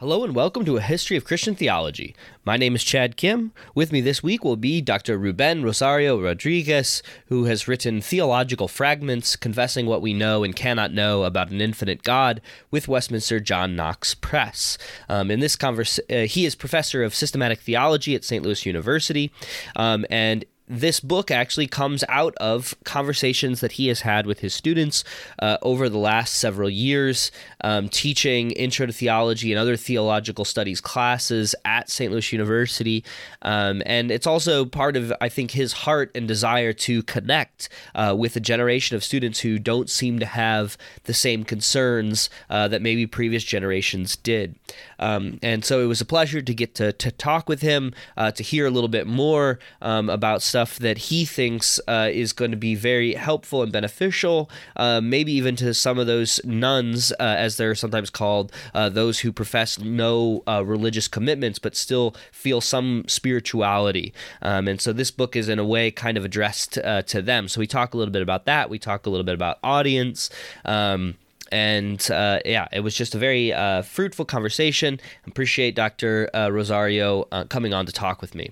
Hello and welcome to a history of Christian theology. My name is Chad Kim. With me this week will be Dr. Ruben Rosario Rodriguez, who has written theological fragments confessing what we know and cannot know about an infinite God with Westminster John Knox Press. Um, in this converse, uh, he is professor of systematic theology at St. Louis University, um, and this book actually comes out of conversations that he has had with his students uh, over the last several years, um, teaching intro to theology and other theological studies classes at St. Louis University. Um, and it's also part of, I think, his heart and desire to connect uh, with a generation of students who don't seem to have the same concerns uh, that maybe previous generations did. Um, and so it was a pleasure to get to, to talk with him, uh, to hear a little bit more um, about stuff stuff that he thinks uh, is going to be very helpful and beneficial, uh, maybe even to some of those nones, uh, as they're sometimes called, uh, those who profess no uh, religious commitments but still feel some spirituality. Um, and so this book is, in a way, kind of addressed to them. So we talk a little bit about that. We talk a little bit about audience. Um, and uh, yeah, it was just a very uh, fruitful conversation. Appreciate Dr. Uh, Rosario coming on to talk with me.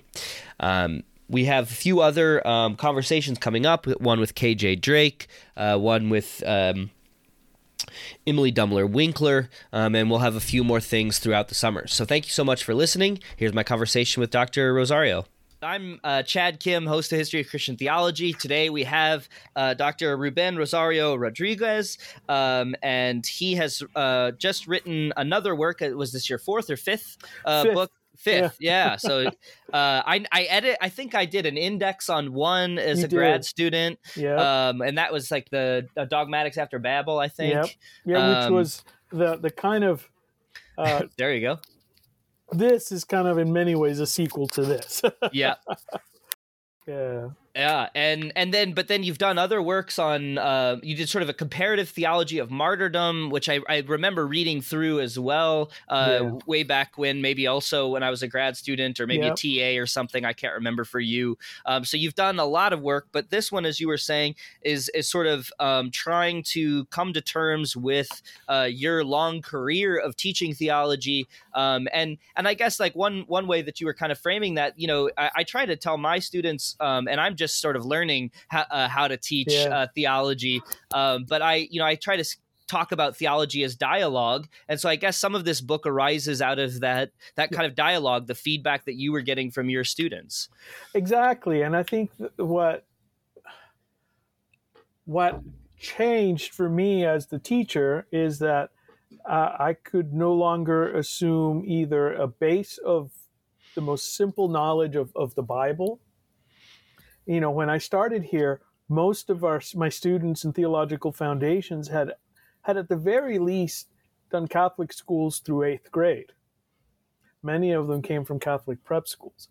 Um, we have a few other um, conversations coming up. One with KJ Drake, uh, one with um, Emily Dumler Winckler, um, and we'll have a few more things throughout the summer. So thank you so much for listening. Here's my conversation with Dr. Rosario. I'm uh, Chad Kim, host of History of Christian Theology. Today we have uh, Dr. Ruben Rosario Rodriguez, um, and he has uh, just written another work. It was this your fourth or fifth, uh, fifth. book fifth yeah, yeah. so uh, i i edit i think i did an index on one as You a grad student Yeah. um and that was like the uh, dogmatics after babel i think Yep. yeah, which um, was the the kind of uh, there you go this is kind of in many ways a sequel to this. yeah yeah. Yeah, and and then but then you've done other works on uh, you did sort of a comparative theology of martyrdom, which I, I remember reading through as well uh, Yeah. way back when, maybe also when I was a grad student or maybe Yep. a TA or something. I can't remember for you. Um, so you've done a lot of work, but this one, as you were saying, is is sort of um, trying to come to terms with uh, your long career of teaching theology, um, and and I guess like one one way that you were kind of framing that, you know, I, I try to tell my students, um, and I'm just sort of learning how, uh, how to teach Yeah. uh, theology, um, but I, you know, I try to talk about theology as dialogue, and so I guess some of this book arises out of that that kind of dialogue, the feedback that you were getting from your students. Exactly, and I think th- what what changed for me as the teacher is that uh, I could no longer assume either a base of the most simple knowledge of, of the Bible. You know, when I started here, most of our my students in theological foundations had had at the very least done Catholic schools through eighth grade. Many of them came from Catholic prep schools.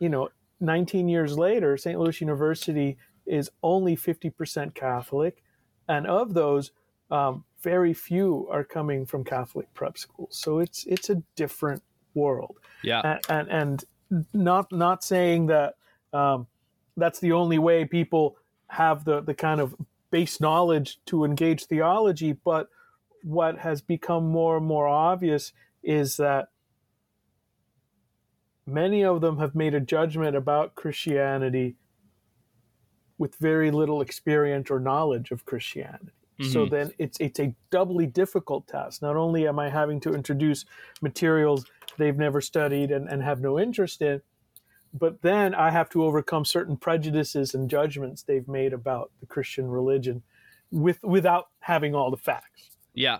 You know, 19 years later, St. Louis University is only 50% Catholic, and of those, um, very few are coming from Catholic prep schools. So it's it's a different world, Yeah, and and, and not not saying that um, that's the only way people have the the kind of base knowledge to engage theology, but what has become more and more obvious is that many of them have made a judgment about Christianity with very little experience or knowledge of Christianity. So Mhm. then it's it's a doubly difficult task. Not only am I having to introduce materials they've never studied and, and have no interest in, but then I have to overcome certain prejudices and judgments they've made about the Christian religion with without having all the facts. yeah.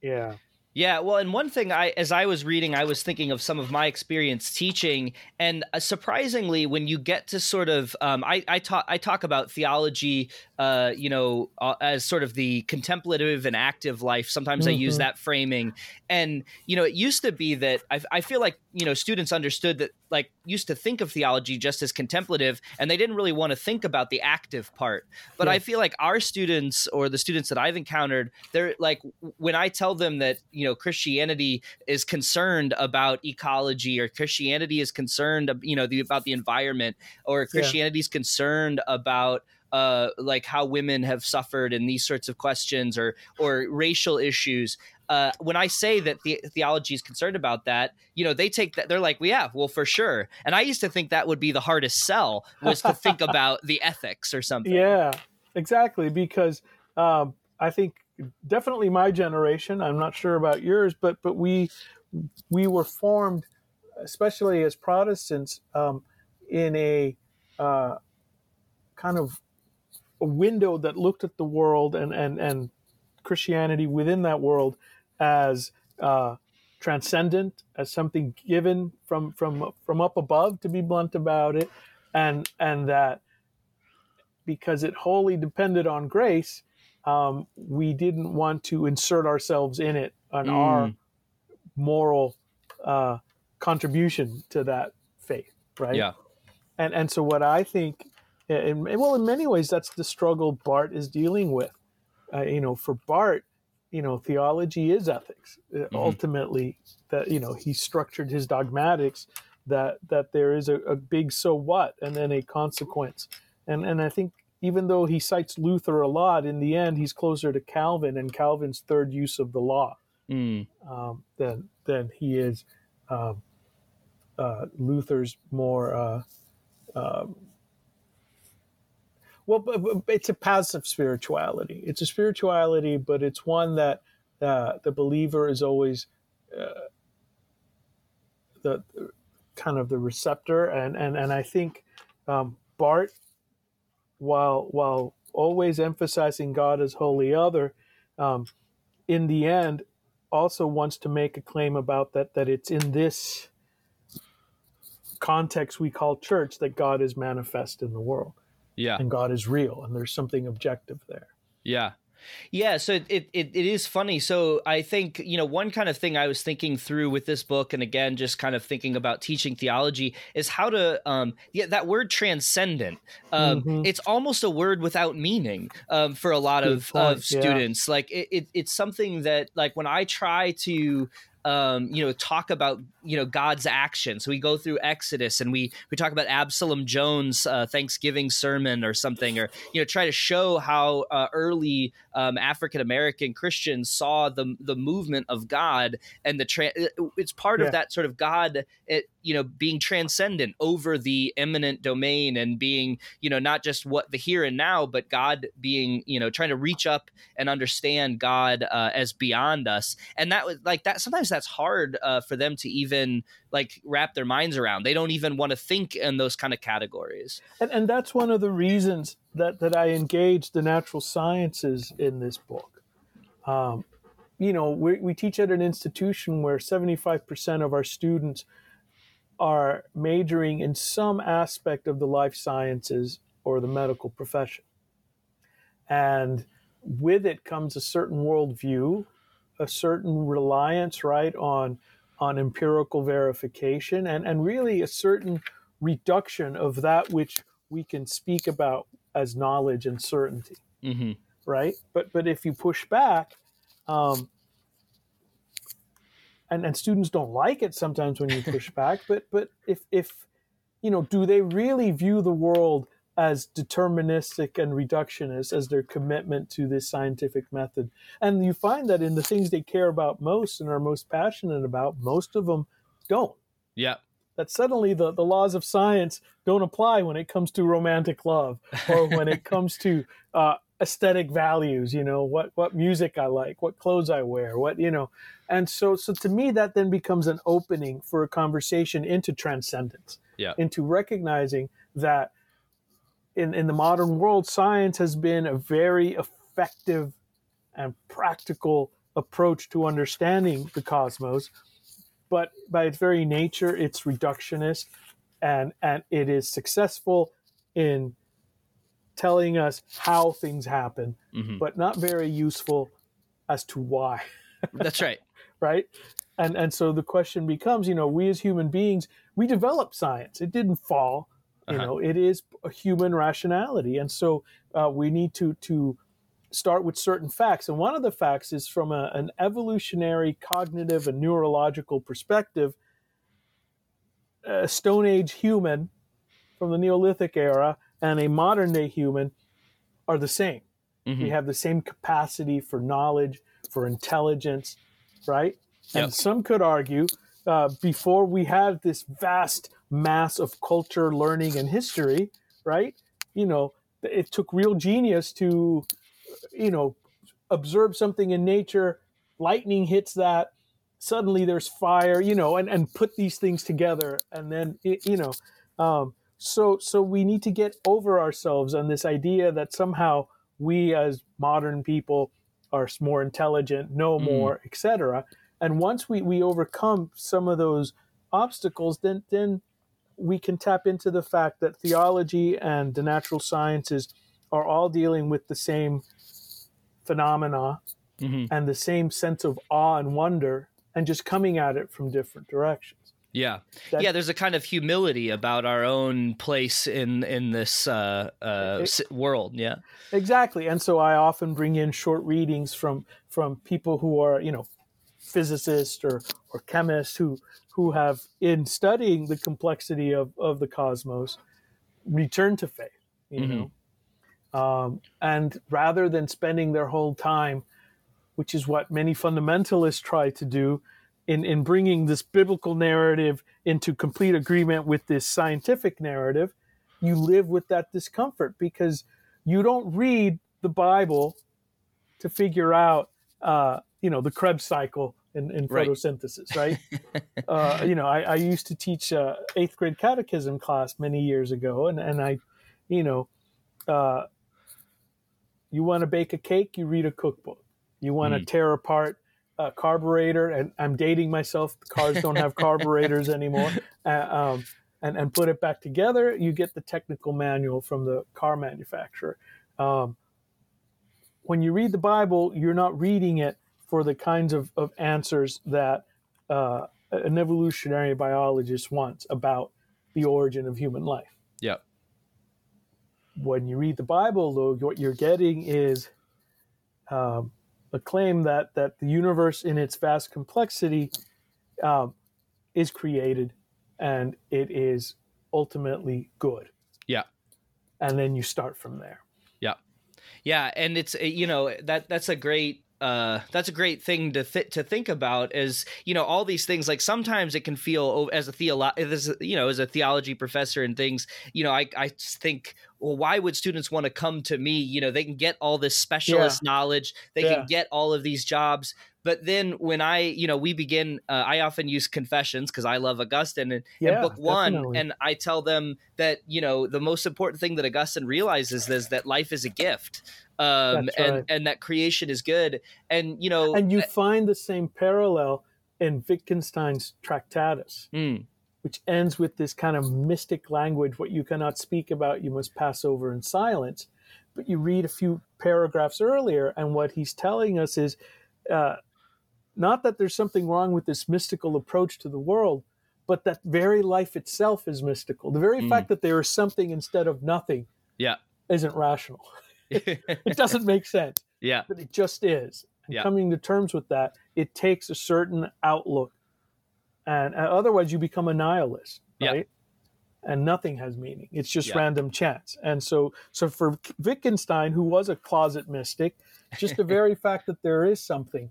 Yeah. Yeah, well, and one thing I, as I was reading, I was thinking of some of my experience teaching, and uh, surprisingly, when you get to sort of, um, I, I talk, I talk about theology, uh, you know, uh, as sort of the contemplative and active life. Sometimes I use Mhm. that framing, and you know, it used to be that I, I feel like you know students understood that, like, used to think of theology just as contemplative, and they didn't really want to think about the active part. But Yeah. I feel like our students or the students that I've encountered, they're like when I tell them that you know Christianity is concerned about ecology or Christianity is concerned you know the, about the environment or Christianity is concerned about uh, like how women have suffered and these sorts of questions or or racial issues uh, when I say that the- theology is concerned about that, you know, they take that. They're like, well, yeah, well, for sure. And I used to think that would be the hardest sell was to think about the ethics or something. Yeah, exactly. Because um, I think definitely my generation. I'm not sure about yours, but but we we were formed, especially as Protestants, um, in a uh, kind of a window that looked at the world and and and Christianity within that world as uh, transcendent, as something given from from from up above, to be blunt about it, and and that because it wholly depended on grace, um, we didn't want to insert ourselves in it on Mm. our moral uh, contribution to that faith, right? Yeah. And and so what I think, and well, in many ways, that's the struggle Barth is dealing with. Uh, you know, for Barth, you know, theology is ethics. Uh, Ultimately, that you know, he structured his dogmatics that that there is a, a big so what and then a consequence. And and I think even though he cites Luther a lot, in the end, he's closer to Calvin and Calvin's third use of the law Mm. um, than than he is um, uh, Luther's more. Uh, um, well, but, but it's a passive spirituality. It's a spirituality, but it's one that uh, the believer is always uh, the kind of the receptor, and and and I think um, Barth, while while always emphasizing God as wholly other, um, in the end also wants to make a claim about that that it's in this context we call church that God is manifest in the world Yeah. and God is real and there's something objective there. Yeah. Yeah, so it, it it is funny. So I think you know one kind of thing I was thinking through with this book, and again, just kind of thinking about teaching theology, is how to um yeah that word transcendent. Um, Mhm. It's almost a word without meaning um, for a lot Good of, point, of yeah. students. Like it, it it's something that like when I try to um, you know, talk about you know God's action. So we go through Exodus and we we talk about Absalom Jones' uh, Thanksgiving sermon or something, or you know, try to show how uh, early um, African American Christians saw the the movement of God and the tra- it's part Yeah. of that sort of God, it, you know, being transcendent over the immanent domain and being you know not just what the here and now, but God being you know trying to reach up and understand God uh, as beyond us, and that was like that. Sometimes that's hard uh, for them to even like wrap their minds around. They don't even want to think in those kind of categories. And, and that's one of the reasons that, that I engaged the natural sciences in this book. Um, you know, we, we teach at an institution where 75% of our students are majoring in some aspect of the life sciences or the medical profession. And with it comes a certain worldview, a certain reliance, right, on on empirical verification, and, and really a certain reduction of that which we can speak about as knowledge and certainty, Mm-hmm. right? But but if you push back, um, and and students don't like it sometimes when you push back, but but if if you know, do they really view the world as deterministic and reductionist as their commitment to this scientific method? And you find that in the things they care about most and are most passionate about, most of them don't Yeah. that suddenly the, the laws of science don't apply when it comes to romantic love or when it comes to uh, aesthetic values you know what what music i like what clothes i wear what you know and so so to me that then becomes an opening for a conversation into transcendence Yeah. into recognizing that in in the modern world science has been a very effective and practical approach to understanding the cosmos but by its very nature, it's reductionist, and and it is successful in telling us how things happen, Mhm. but not very useful as to why, That's right. right? And and so the question becomes, you know, we as human beings, we developed science. It didn't fall. You Uh-huh. know, it is a human rationality, and so uh, we need to to start with certain facts. And one of the facts is from a, an evolutionary, cognitive, and neurological perspective. A Stone Age human from the Neolithic era and a modern day human are the same. Mhm. We have the same capacity for knowledge, for intelligence, right? Yep. And some could argue uh, before we had this vast mass of culture, learning, and history, right? You know, it took real genius to, you know, observe something in nature, lightning hits that, suddenly there's fire, you know, and, and put these things together. And then, it, you know, um, so, so we need to get over ourselves on this idea that somehow we as modern people are more intelligent, know Mm. more, etc. And once we, we overcome some of those obstacles, then, then we can tap into the fact that theology and the natural sciences are all dealing with the same phenomena Mhm. and the same sense of awe and wonder and just coming at it from different directions. Yeah, yeah. There's a kind of humility about our own place in in this uh, uh, It- world. Yeah. Exactly. And so I often bring in short readings from from people who are, you know, physicists or, or chemists who who have in studying the complexity of, of the cosmos return to faith, you Mhm. know. Um, and rather than spending their whole time, which is what many fundamentalists try to do, in, in bringing this biblical narrative into complete agreement with this scientific narrative, you live with that discomfort because you don't read the Bible to figure out, uh, you know, the Krebs cycle in, in Right. photosynthesis, right? uh, you know, I, I used to teach uh, eighth grade catechism class many years ago, and, and I, you know, uh, you want to bake a cake, you read a cookbook. You want to Mm. tear apart a carburetor, and I'm dating myself. Cars don't have carburetors anymore. Uh, um, and, and put it back together, you get the technical manual from the car manufacturer. Um, when you read the Bible, you're not reading it for the kinds of, of answers that uh, an evolutionary biologist wants about the origin of human life. Yeah. When you read the Bible, though, what you're getting is um, a claim that, that the universe, in its vast complexity, um, is created and it is ultimately good. Yeah. And then you start from there. Yeah, Yeah, and it's you know that that's a great uh, that's a great thing to th- to think about is you know all these things like sometimes it can feel as a theolo- as a, you know as a theology professor and things you know I I think well why would students want to come to me you know they can get all this specialist knowledge they Yeah. can get all of these jobs but then when I you know we begin uh, I often use confessions because I love Augustine and, Yeah, and book one definitely. and I tell them that you know the most important thing that Augustine realizes is that life is a gift um, and right. and that creation is good and you know And you find the same parallel in Wittgenstein's Tractatus, mm, which ends with this kind of mystic language what you cannot speak about, you must pass over in silence. But you read a few paragraphs earlier, and what he's telling us is uh, not that there's something wrong with this mystical approach to the world, but that very life itself is mystical. The very Mm. fact that there is something instead of nothing yeah isn't rational. It doesn't make sense yeah but it just is. And Yeah. coming to terms with that, it takes a certain outlook, and uh, otherwise you become a nihilist, Yeah. right? And nothing has meaning. It's just Yeah. random chance. And so, so for Wittgenstein, who was a closet mystic, just the very fact that there is something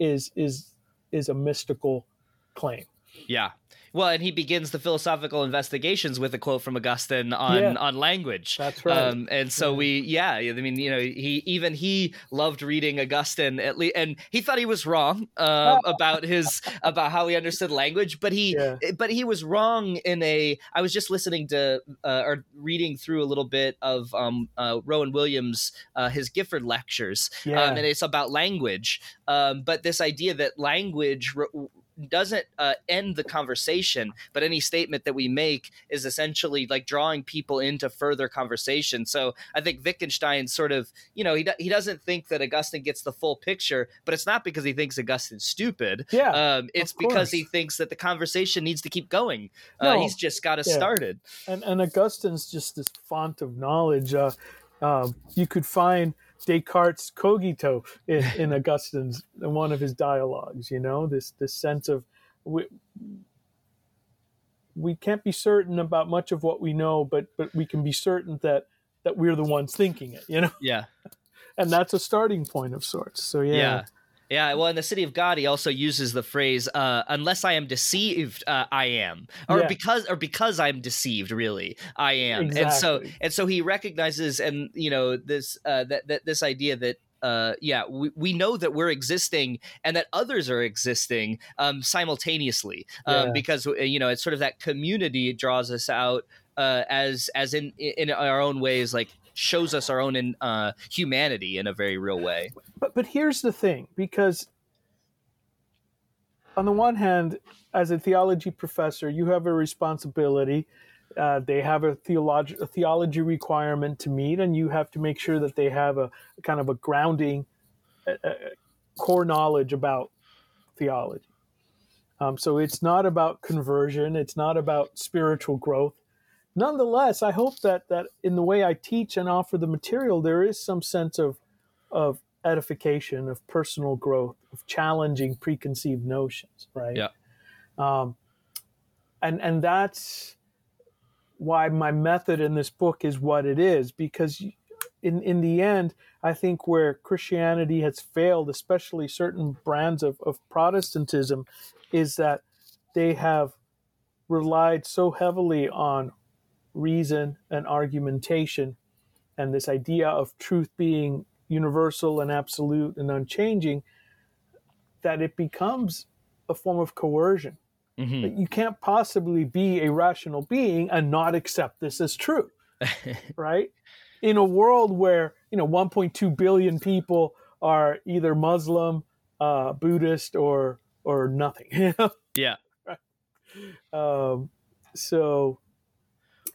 is is is a mystical claim. yeah well and he begins the philosophical investigations with a quote from Augustine on Yeah. on language That's right. Um, and so we, yeah, I mean, you know, he even he loved reading Augustine at least, and he thought he was wrong um, about his about how he understood language, but he, Yeah. but he was wrong in a. I was just listening to uh, or reading through a little bit of um, uh, Rowan Williams, uh, his Gifford lectures, um, and it's about language. Um, but this idea that language re- doesn't uh, end the conversation, but any statement that we make is essentially like drawing people into further conversation. So I think Wittgenstein sort of, you know, he, do- he doesn't think that Augustine gets the full picture, but it's not because he thinks Augustine's stupid. yeah. Um, it's because he thinks that the conversation needs to keep going. Uh, No. he's just got us Yeah. started. and, and Augustine's just this font of knowledge. Uh, um, you could find Descartes' cogito in, in Augustine's in one of his dialogues. You know, this this sense of we, we can't be certain about much of what we know, but but we can be certain that that we're the ones thinking it, you know? Yeah. And that's a starting point of sorts. So, yeah. Yeah. Yeah, well, in the city of God, he also uses the phrase uh, "unless I am deceived, uh, I am," or Yeah. because, or because I'm deceived, really, I am. And so, and so he recognizes, and you know, this uh, that, that this idea that. Uh, yeah, we, we know that we're existing and that others are existing um, simultaneously um, Yeah. because uh, you know it's sort of that community draws us out uh, as as in in our own ways, like shows us our own in, uh, humanity in a very real way. But but here's the thing, because on the one hand, as a theology professor, you have a responsibility. Uh, they have a theology a theology requirement to meet, and you have to make sure that they have a kind of a grounding, uh, uh, core knowledge about theology. Um, so it's not about conversion. It's not about spiritual growth. Nonetheless, I hope that that in the way I teach and offer the material, there is some sense of of edification, of personal growth, of challenging preconceived notions, right? Yeah. Um, and and that's why my method in this book is what it is, because in in the end, I think where Christianity has failed, especially certain brands of, of Protestantism, is that they have relied so heavily on reason and argumentation and this idea of truth being universal and absolute and unchanging that it becomes a form of coercion. Mhm. That You can't possibly be a rational being and not accept this as true, right? In a world where, you know, 1.2 billion people are either Muslim, uh, Buddhist, or or nothing. yeah yeah. um, so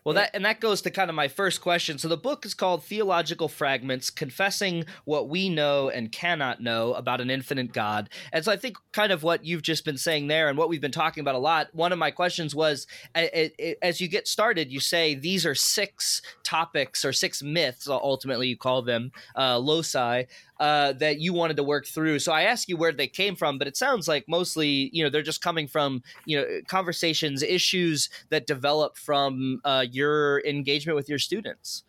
Well, that and that goes to kind of my first question. So the book is called Theological Fragments: Confessing What We Know and Cannot Know About an Infinite God. And so I think kind of what you've just been saying there, and what we've been talking about a lot. One of my questions was, as you get started, you say these are six topics or six myths. Ultimately, you call them uh, loci. Uh, that you wanted to work through. So I asked you where they came from, but it sounds like mostly, you know, they're just coming from, you know, conversations, issues that develop from uh, your engagement with your students.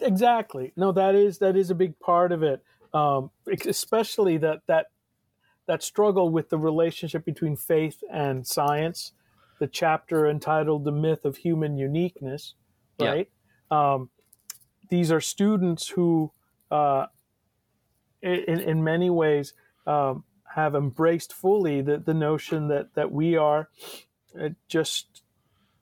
Exactly. No, that is that is a big part of it. Um, especially that that that struggle with the relationship between faith and science. The chapter entitled "The Myth of Human Uniqueness," Yeah. right? Um, these are students who, uh, in in many ways, um, have embraced fully the the notion that that we are uh, just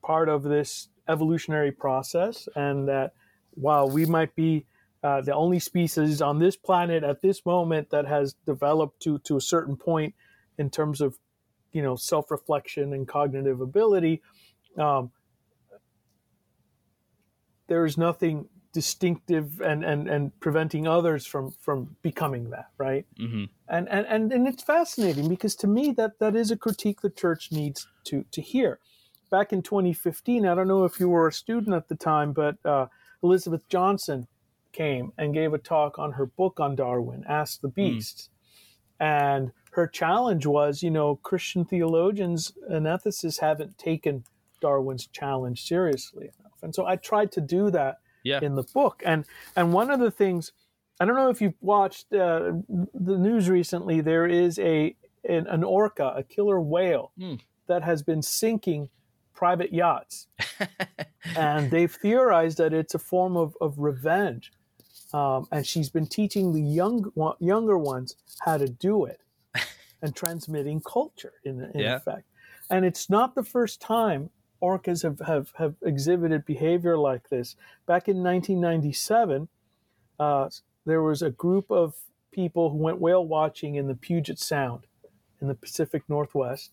part of this evolutionary process, and that while we might be uh, the only species on this planet at this moment that has developed to to a certain point in terms of you know self-reflection and cognitive ability um, there is nothing distinctive and, and and preventing others from from becoming that right? Mm-hmm. and and and, and it's fascinating because to me that that is a critique the church needs to to hear. Back in 2015 i don't know if you were a student at the time but uh, elizabeth johnson came and gave a talk on her book on darwin ask the beasts and her challenge was you know christian theologians and ethicists haven't taken darwin's challenge seriously enough. And so i tried to do that Yeah. in the book and and one of the things I don't know if you've watched uh, the news recently. There is a an, an orca, a killer whale, Hmm. that has been sinking private yachts, and they've theorized that it's a form of, of revenge. Um, and she's been teaching the young younger ones how to do it, and transmitting culture in, in Yeah. effect. And it's not the first time orcas have, have, have exhibited behavior like this. Back in 1997, uh, there was a group of people who went whale watching in the Puget Sound in the Pacific Northwest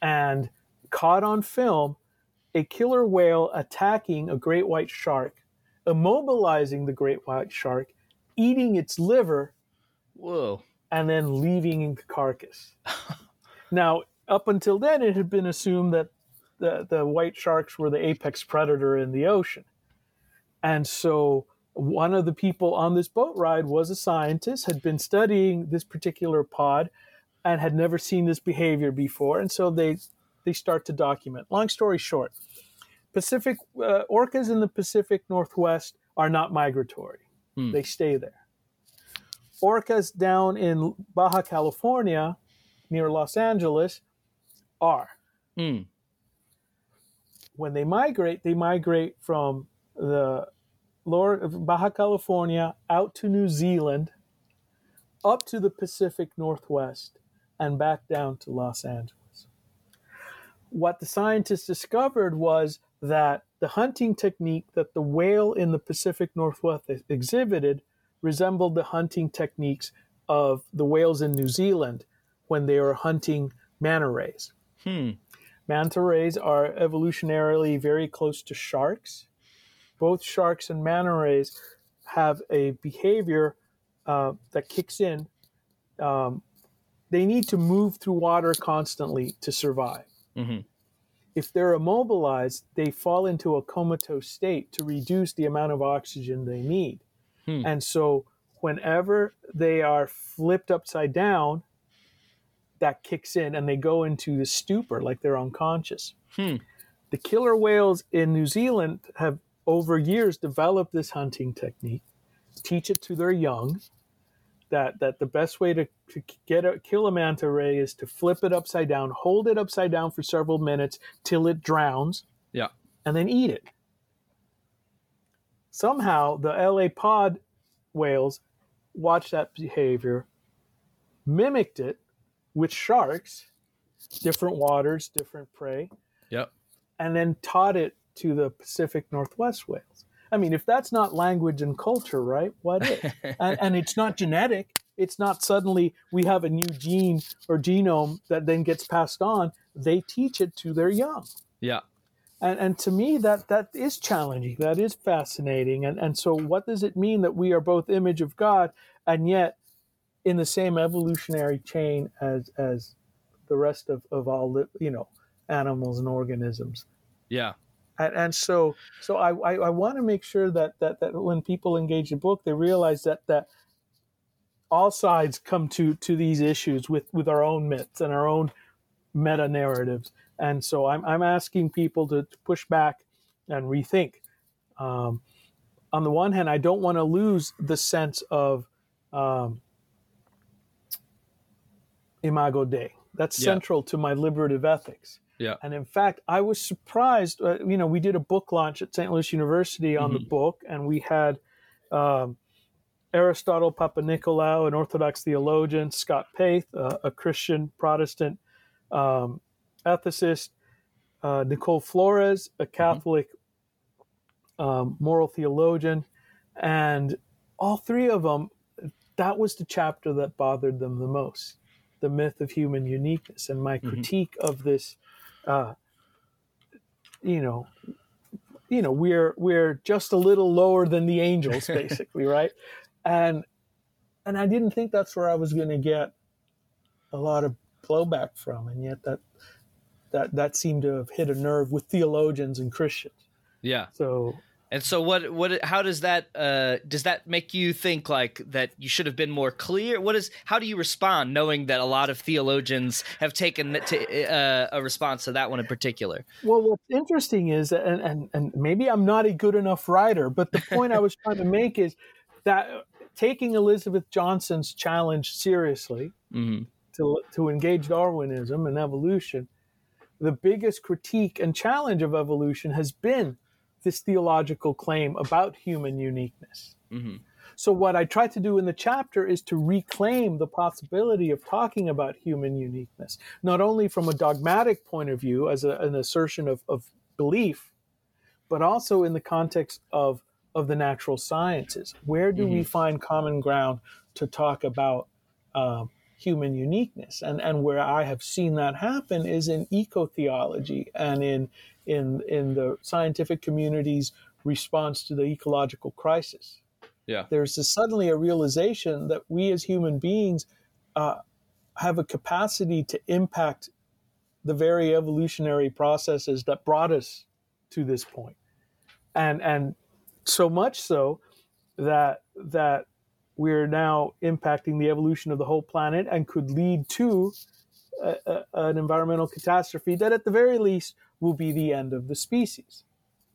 and caught on film a killer whale attacking a great white shark, immobilizing the great white shark, eating its liver, Whoa. and then leaving the carcass. now, up until then, it had been assumed that the, the white sharks were the apex predator in the ocean. And so one of the people on this boat ride was a scientist, had been studying this particular pod and had never seen this behavior before. And so they, they start to document. Long story short, Pacific uh, orcas in the Pacific Northwest are not migratory. Hmm. They stay there. Orcas down in Baja California, near Los Angeles, are. Mm. When they migrate, they migrate from the lower Baja California out to New Zealand, up to the Pacific Northwest, and back down to Los Angeles. What the scientists discovered was that the hunting technique that the whale in the Pacific Northwest exhibited resembled the hunting techniques of the whales in New Zealand when they were hunting manta rays. Hmm. Manta rays are evolutionarily very close to sharks. Both sharks and manta rays have a behavior uh, that kicks in. Um, they need to move through water constantly to survive. hmm If they're immobilized, they fall into a comatose state to reduce the amount of oxygen they need. Hmm. And so, whenever they are flipped upside down, that kicks in and they go into the stupor like they're unconscious. Hmm. The killer whales in New Zealand have over years developed this hunting technique, teach it to their young. That, that the best way to, to get a, kill a manta ray is to flip it upside down, hold it upside down for several minutes till it drowns, Yeah. and then eat it. Somehow, the LA pod whales watched that behavior, mimicked it with sharks, different waters, different prey, Yep. and then taught it to the Pacific Northwest whales. I mean, if that's not language and culture, right? What is? and, and it's not genetic. It's not suddenly we have a new gene or genome that then gets passed on. They teach it to their young. Yeah. And, and to me, that, that is challenging. That is fascinating. And, and so, what does it mean that we are both image of God and yet in the same evolutionary chain as, as the rest of, of all, li- you know, animals and organisms? Yeah. and, and so so I, I, I want to make sure that, that that when people engage the book, they realize that that all sides come to to these issues with with our own myths and our own meta narratives. And so I'm I'm asking people to, to push back and rethink. Um, on the one hand, I don't want to lose the sense of um, imago Dei. That's Yeah. central to my liberative ethics. Yeah. And in fact, I was surprised. Uh, you know, we did a book launch at St. Louis University on the Mhm. book, and we had um, Aristotle Papanikolaou, an Orthodox theologian, Scott Paeth, uh, a Christian Protestant um, ethicist, uh, Nicole Flores, a Catholic um, moral theologian, and all three of them, that was the chapter that bothered them the most the myth of human uniqueness and my Mhm. critique of this uh, you know you know we're we're just a little lower than the angels basically right and and i didn't think that's where i was going to get a lot of blowback from and yet that that that seemed to have hit a nerve with theologians and christians Yeah. so And so what what how does that uh does that make you think like that you should have been more clear? What is how do you respond knowing that a lot of theologians have taken to, uh, a response to that one in particular? Well, what's interesting is, and, and, and maybe I'm not a good enough writer, but the point I was trying to make is that taking Elizabeth Johnson's challenge seriously Mhm. to, to engage Darwinism and evolution, the biggest critique and challenge of evolution has been this theological claim about human uniqueness. Mhm. So, what I try to do in the chapter is to reclaim the possibility of talking about human uniqueness, not only from a dogmatic point of view, as a, an assertion of, of belief, but also in the context of, of the natural sciences. Where do we find common ground to talk about um, human uniqueness? And, and where I have seen that happen is in eco theology and in, in, in the scientific community's response to the ecological crisis Yeah. there's a, suddenly a realization that we as human beings uh, have a capacity to impact the very evolutionary processes that brought us to this point and and so much so that that we're now impacting the evolution of the whole planet and could lead to a, a, an environmental catastrophe that at the very least will be the end of the species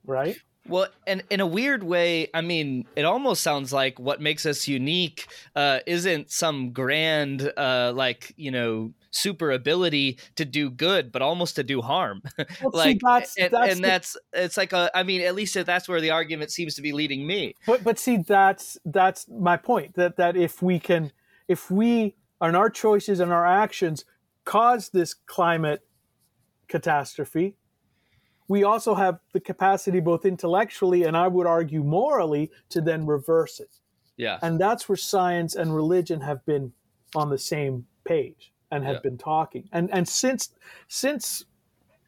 right? Well, and in a weird way, I mean, it almost sounds like what makes us unique uh, isn't some grand, uh, like you know, super ability to do good, but almost to do harm. Well, see, like, that's- and, that's and the- that's it's like a. I mean, at least that's where the argument seems to be leading me. But but see, that's that's my point. That that if we can, if we and our choices and our actions cause this climate catastrophe, we also have the capacity, both intellectually and I would argue morally, to then reverse it. Yeah. And that's where science and religion have been on the same page and have Yeah. been talking. And and since since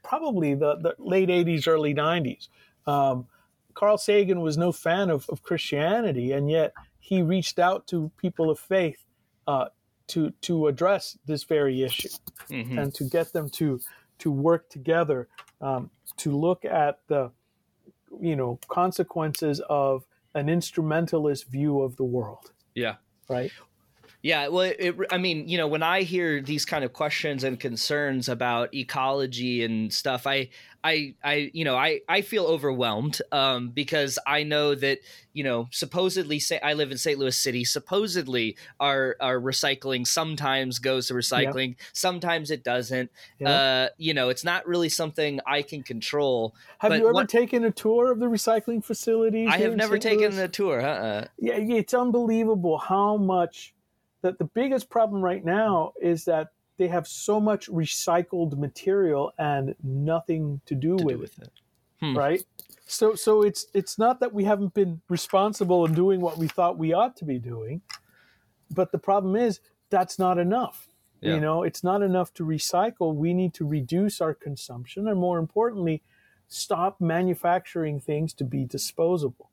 probably the, the late 80s, early 90s, um, Carl Sagan was no fan of, of Christianity, and yet he reached out to people of faith uh, to to address this very issue Mhm. and to get them to to work together um, to look at the you know consequences of an instrumentalist view of the world Yeah. right Yeah, well, it, I mean, you know, when I hear these kind of questions and concerns about ecology and stuff, I, I, I, you know, I, I feel overwhelmed um, because I know that, you know, supposedly, say I live in St. Louis City. Supposedly, our our recycling sometimes goes to recycling, sometimes it doesn't. Yeah. Uh, you know, it's not really something I can control. have you ever what- taken a tour of the recycling facilities I have never St. taken Louis? the tour. Uh-uh. yeah it's unbelievable how much that the biggest problem right now is that they have so much recycled material and nothing to do To with do it with it. Hmm. right so so it's it's not that we haven't been responsible in doing what we thought we ought to be doing but the problem is that's not enough Yeah. you know it's not enough to recycle we need to reduce our consumption and more importantly stop manufacturing things to be disposable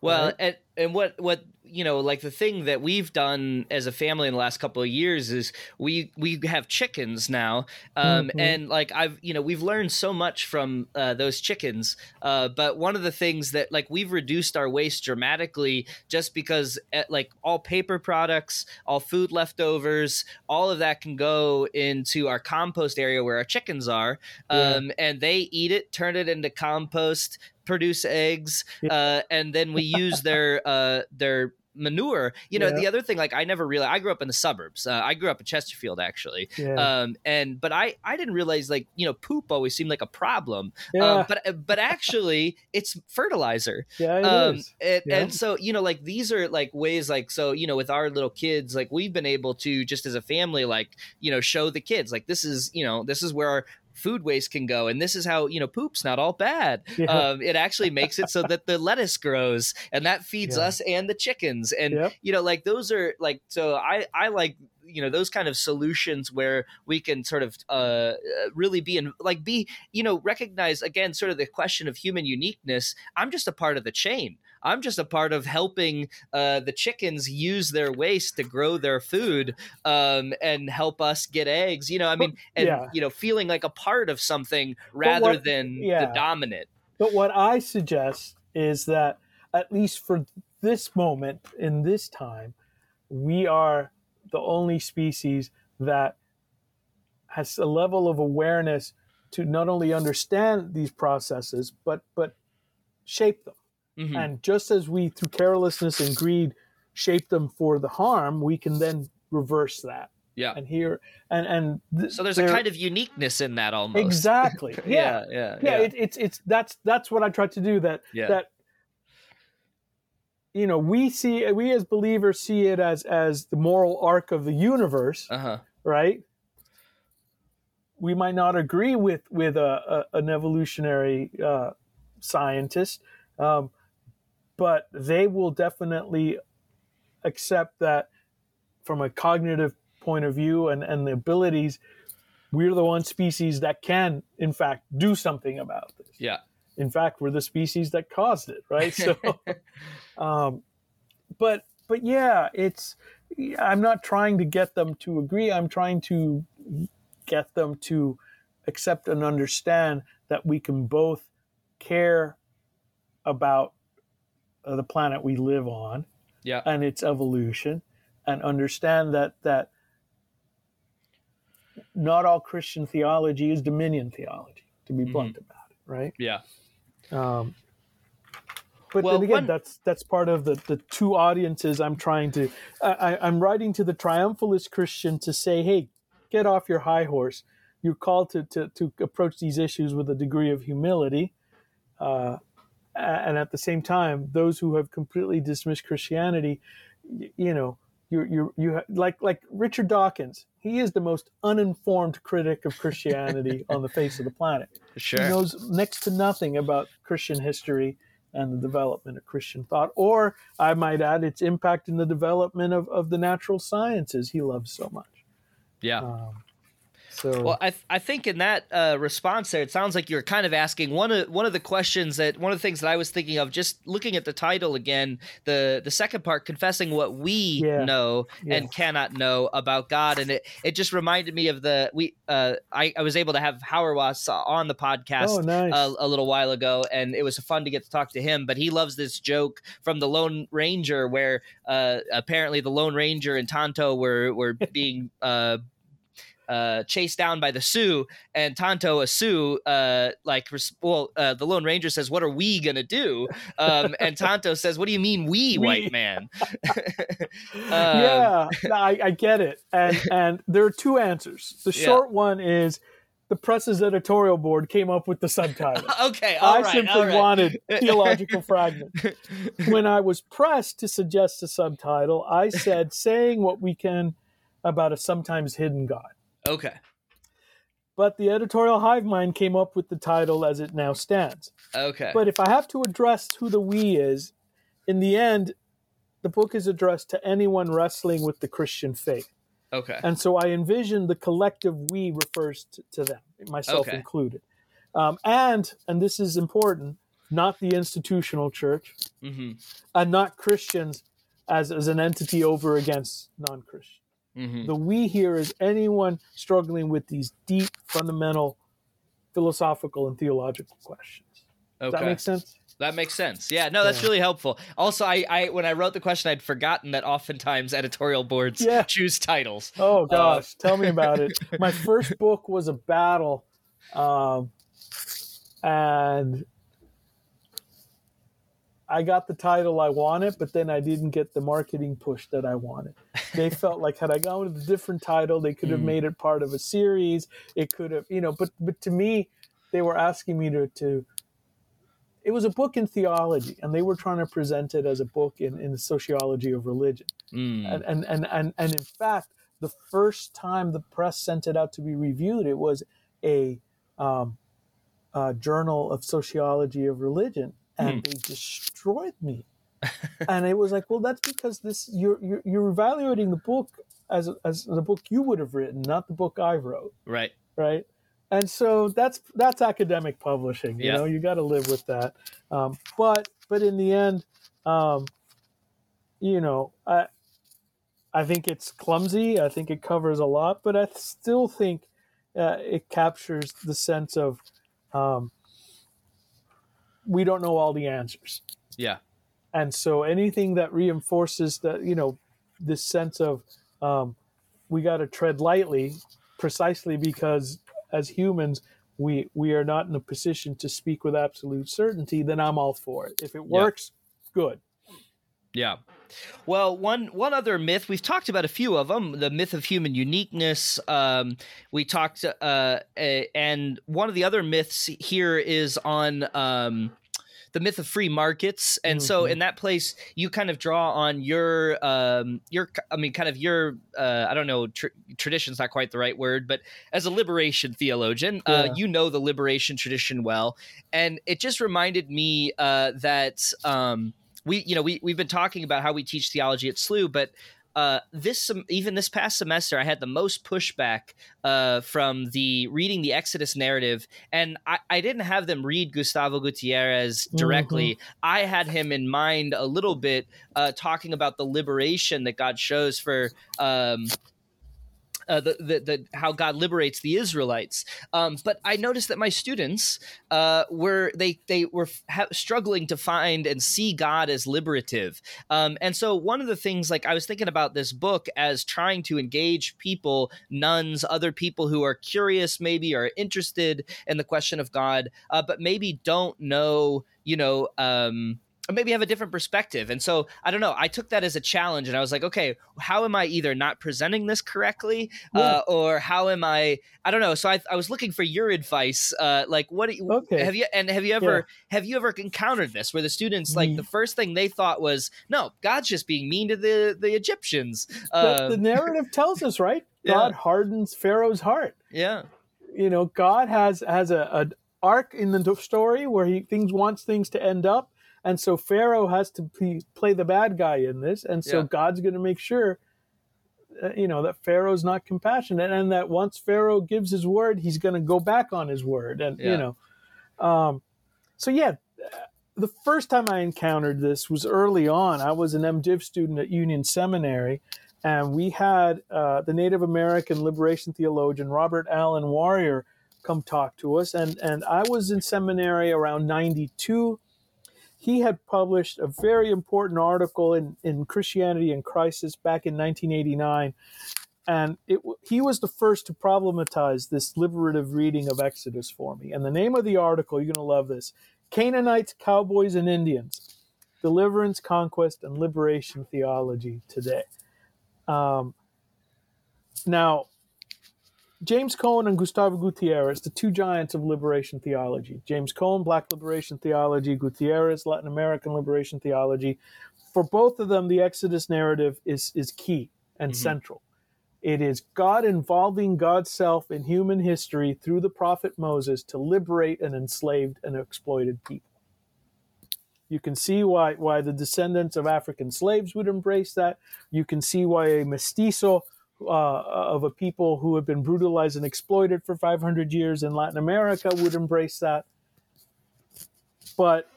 Well, Right. and and what what you know, like the thing that we've done as a family in the last couple of years is we we have chickens now, um, Mhm. and like I've you know we've learned so much from uh, those chickens. Uh, but one of the things that like we've reduced our waste dramatically just because uh, like all paper products, all food leftovers, all of that can go into our compost area where our chickens are, Yeah. um, and they eat it, turn it into compost, produce eggs, uh, and then we use their uh, their manure. You know, Yeah. the other thing, like I never realized. I grew up in the suburbs. Uh, I grew up in Chesterfield, actually. yeah Um, and but I I didn't realize like you know poop always seemed like a problem. yeah Um, but but actually it's fertilizer. yeah it um, is. and, Yeah. and so you know like these are like ways like so you know with our little kids like we've been able to just as a family like you know show the kids like this is you know this is where our food waste can go and this is how you know poop's not all bad Yeah. um, it actually makes it so that the lettuce grows and that feeds Yeah. us and the chickens and Yep. you know like those are like so i i like you know those kind of solutions where we can sort of uh really be in like be you know recognize again sort of the question of human uniqueness i'm just a part of the chain i'm just a part of helping uh the chickens use their waste to grow their food um and help us get eggs you know i mean and yeah. you know feeling like a part of something rather what- than yeah. the dominant But what I suggest is that, at least for this moment in this time, we are the only species that has a level of awareness to not only understand these processes, but but shape them. Mhm. And just as we, through carelessness and greed, shape them for the harm, we can then reverse that. Yeah. And here, and and th- so there's a kind of uniqueness in that almost exactly. yeah, yeah yeah yeah, It, it's it's that's that's what I try to do. That Yeah. that you know we see we as believers see it as as the moral arc of the universe, uh-huh right? We might not agree with with a, a an evolutionary uh, scientist, um, but they will definitely accept that from a cognitive point of view and and the abilities. We're the one species that can, in fact, do something about this yeah in fact we're the species that caused it right? So um, but but yeah it's i'm not trying to get them to agree. I'm trying to get them to accept and understand that we can both care about uh, the planet we live on yeah. and its evolution and understand that that not all christian theology is dominion theology to be blunt about it right? Yeah um, but Well, then again, one- that's that's part of the the two audiences I'm trying to. I, I- I'm writing to the triumphalist Christian to say, hey, get off your high horse. You're called to to, to approach these issues with a degree of humility, uh, and at the same time, those who have completely dismissed Christianity, you know, you you you like like Richard Dawkins. He is the most uninformed critic of Christianity on the face of the planet. Sure. He knows next to nothing about Christian history and the development of Christian thought, or I might add, its impact in the development of, of the natural sciences he loves so much. yeah. Um, so, Well, I, th- I think in that uh, response there, it sounds like you're kind of asking one of one of the questions that one of the things that I was thinking of just looking at the title again, the the second part, confessing what we Yeah. know Yeah. and cannot know about God, and it, it just reminded me of the we uh, I, I was able to have Hauerwas on the podcast oh, nice. a, a little while ago, and it was fun to get to talk to him. But he loves this joke from the Lone Ranger, where uh, apparently the Lone Ranger and Tonto were were being uh, chased down by the Sioux, and Tonto, a Sioux, uh, like, res- well, uh, the Lone Ranger says, "What are we gonna do?" Um, and Tonto says, "What do you mean, we, We. white man?" yeah, no, I, I get it. And, and there are two answers. The Yeah. short one is the press's editorial board came up with the subtitle. okay, all I right, simply right. wanted theological fragment. when I was pressed to suggest a subtitle, I said, saying what we can about a sometimes hidden God. Okay, But the editorial hive mind came up with the title as it now stands. okay, But if I have to address who the we is, in the end, the book is addressed to anyone wrestling with the Christian faith. okay, And so I envision the collective we refers to, to them, myself Okay. included. Um, and, and this is important, not the institutional church, mm-hmm, and not Christians as, as an entity over against non Christians. Mm-hmm. The we here is anyone struggling with these deep, fundamental philosophical and theological questions. Does that make sense? That makes sense. Yeah, no, that's Yeah. really helpful. Also, I, I when I wrote the question, I'd forgotten that oftentimes editorial boards Yeah. choose titles. Oh gosh, tell me about it. My first book was a battle, um, and I got the title I wanted, but then I didn't get the marketing push that I wanted. They felt like had I gone with a different title, they could have Mm. made it part of a series. It could have, you know, but but to me, they were asking me to to. It was a book in theology, and they were trying to present it as a book in, in the sociology of religion Mm. and, and, and, and, and in fact, the first time the press sent it out to be reviewed, it was a, um, a journal of sociology of religion, and they destroyed me. and it was like, well, that's because this you're you're, you're evaluating the book as as the book you would have written, not the book I wrote, Right. right? And so that's that's academic publishing. You Yeah. know, you got to live with that. Um, but but in the end, um, you know, I I think it's clumsy. I think it covers a lot, but I still think uh, it captures the sense of um, we don't know all the answers, Yeah. and so anything that reinforces that you know this sense of um, we got to tread lightly, precisely because as humans we we are not in a position to speak with absolute certainty. Then I'm all for it. If it Yeah. works, good. Yeah. Well, one one other myth we've talked about a few of them. The myth of human uniqueness. Um, we talked, uh, a- and one of the other myths here is on um, the myth of free markets. And so, Mhm. in that place, you kind of draw on your um, your, I mean, kind of your, uh, I don't know, tr- tradition's not quite the right word, but as a liberation theologian, uh, you know the liberation tradition well, and it just reminded me uh, that. Um, we you know we we've been talking about how we teach theology at SLU, but uh, this sem- even this past semester, I had the most pushback uh, from the reading the Exodus narrative, and I, I didn't have them read Gustavo Gutierrez directly. I had him in mind a little bit, uh, talking about the liberation that God shows for. Um, uh, the, the, the how God liberates the Israelites, um, but I noticed that my students uh, were they they were ha- struggling to find and see God as liberative, um, and so one of the things like I was thinking about this book as trying to engage people, nones, other people who are curious, maybe are interested in the question of God, uh, but maybe don't know, you know. Um, maybe have a different perspective. And so I don't know. I took that as a challenge, and I was like, okay, how am I either not presenting this correctly, uh, or how am I? I don't know. So I, I was looking for your advice. Uh, like, what you, okay. have you and have you ever yeah. have you ever encountered this where the students like the first thing they thought was, no, God's just being mean to the the Egyptians. Uh, the, the narrative tells us, right? God yeah. hardens Pharaoh's heart. Yeah. You know, God has has a, a arc in the story where he things wants things to end up and so Pharaoh has to play the bad guy in this, and so yeah. God's going to make sure, uh, you know, that Pharaoh's not compassionate, and that once Pharaoh gives his word, he's going to go back on his word, and yeah. you know, um, so yeah, the first time I encountered this was early on. I was an MDiv student at Union Seminary, and we had uh, the Native American liberation theologian Robert Allen Warrior come talk to us, and and I was in seminary around '92 he had published a very important article in, in Christianity in Crisis back in 1989. And it, he was the first to problematize this liberative reading of Exodus for me. And the name of the article, you're going to love this Canaanites, Cowboys, and Indians Deliverance, Conquest, and Liberation Theology Today. Um, now, James Cone and Gustavo Gutierrez, the two giants of liberation theology. James Cone, Black liberation theology, Gutierrez, Latin American liberation theology. For both of them, the Exodus narrative is, is key and mm-hmm. central. It is God involving God's self in human history through the prophet Moses to liberate an enslaved and exploited people. You can see why, why the descendants of African slaves would embrace that. You can see why a mestizo uh, of a people who have been brutalized and exploited for 500 years in Latin America would embrace that. But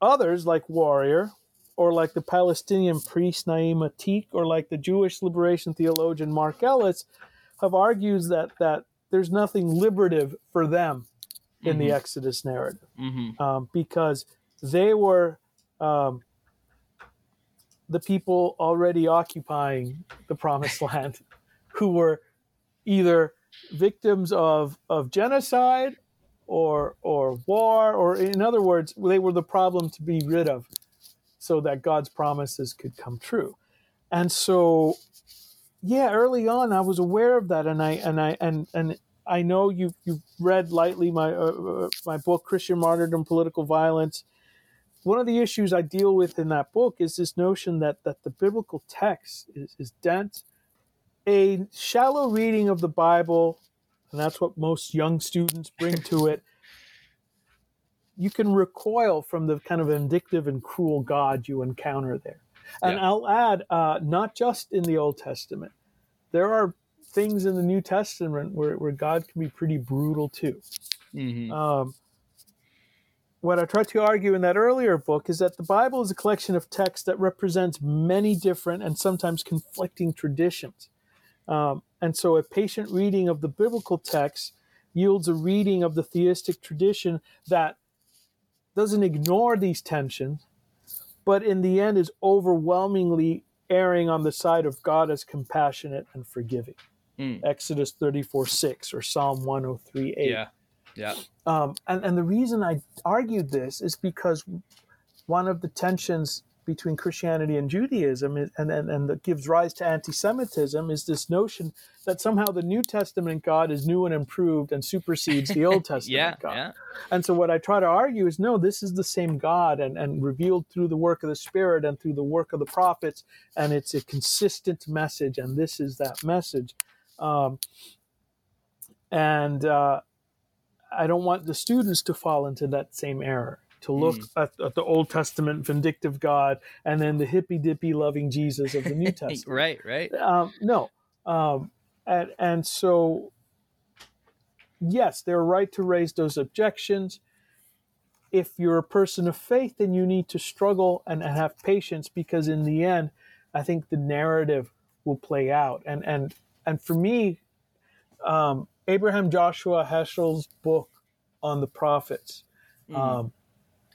others, like Warrior, or like the Palestinian priest Naim Ateek, or like the Jewish liberation theologian Mark Ellis, have argued that, that there's nothing liberative for them in mm-hmm. the Exodus narrative mm-hmm. um, because they were um, the people already occupying the promised land who were either victims of, of genocide or or war or in other words they were the problem to be rid of so that God's promises could come true. And so yeah, early on I was aware of that and I and I and and I know you you read lightly my uh, uh my book Christian Martyrdom Political Violence one of the issues I deal with in that book is this notion that that the biblical text is, is dense. A shallow reading of the Bible, and that's what most young students bring to it. You can recoil from the kind of vindictive and cruel God you encounter there. And yeah. I'll add, uh, not just in the Old Testament, there are things in the New Testament where, where God can be pretty brutal too. Mm-hmm. Um, what I tried to argue in that earlier book is that the Bible is a collection of texts that represents many different and sometimes conflicting traditions. Um, and so a patient reading of the biblical text yields a reading of the theistic tradition that doesn't ignore these tensions, but in the end is overwhelmingly erring on the side of God as compassionate and forgiving. Mm. Exodus 34 6 or Psalm 103 8. Yeah. Yeah. Um, and, and the reason I argued this is because one of the tensions between Christianity and Judaism is, and, and, and that gives rise to anti Semitism is this notion that somehow the New Testament God is new and improved and supersedes the Old Testament yeah, God. Yeah. And so what I try to argue is no, this is the same God and, and revealed through the work of the Spirit and through the work of the prophets, and it's a consistent message, and this is that message. Um, and uh, I don't want the students to fall into that same error to look mm. at, at, the Old Testament vindictive God and then the hippy dippy loving Jesus of the New Testament. right, right. Um, no. Um, and, and so, yes, they're right to raise those objections. If you're a person of faith, then you need to struggle and, and have patience because in the end, I think the narrative will play out. And, and, and for me, um, Abraham Joshua Heschel's book on the prophets. Mm-hmm. Um,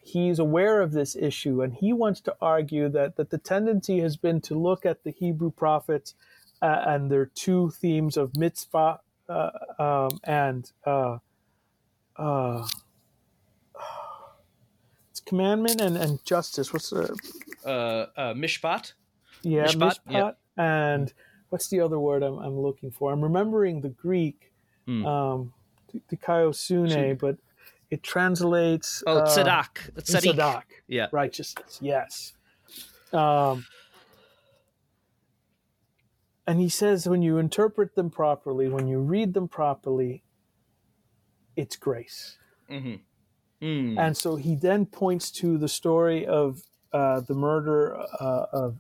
he's aware of this issue and he wants to argue that, that the tendency has been to look at the Hebrew prophets uh, and their two themes of mitzvah uh, um, and uh, uh it's commandment and, and justice. What's the uh, uh, mishpat? Yeah, mishpat. mishpat yeah. And what's the other word I'm, I'm looking for? I'm remembering the Greek, mm. um, dikaiosune, but it translates. Oh, uh, tzadak. Tzadak. Yeah. Righteousness. Yes. Um, and he says when you interpret them properly, when you read them properly, it's grace. Mm-hmm. Mm. And so he then points to the story of uh, the murder uh, of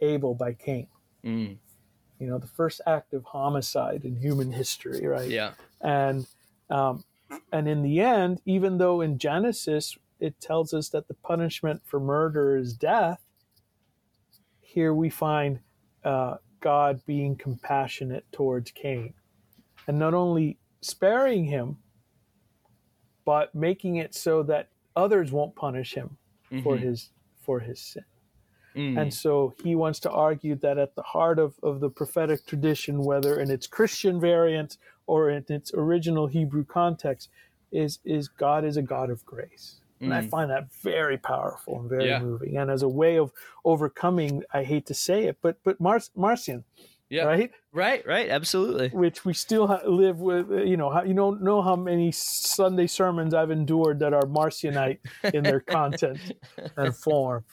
Abel by Cain. Mm. You know, the first act of homicide in human history, right? Yeah. And um, and in the end, even though in Genesis it tells us that the punishment for murder is death, here we find uh, God being compassionate towards Cain, and not only sparing him, but making it so that others won't punish him mm-hmm. for his for his sin. Mm. And so he wants to argue that at the heart of, of the prophetic tradition, whether in its Christian variant or in its original Hebrew context, is is God is a God of grace. And I mm. find that very powerful and very yeah. moving. And as a way of overcoming, I hate to say it, but but Mar- Marcion, yeah. Right. Right. Right. Absolutely. Which we still ha- live with. Uh, you know, how, you don't know how many Sunday sermons I've endured that are Marcionite in their content and form.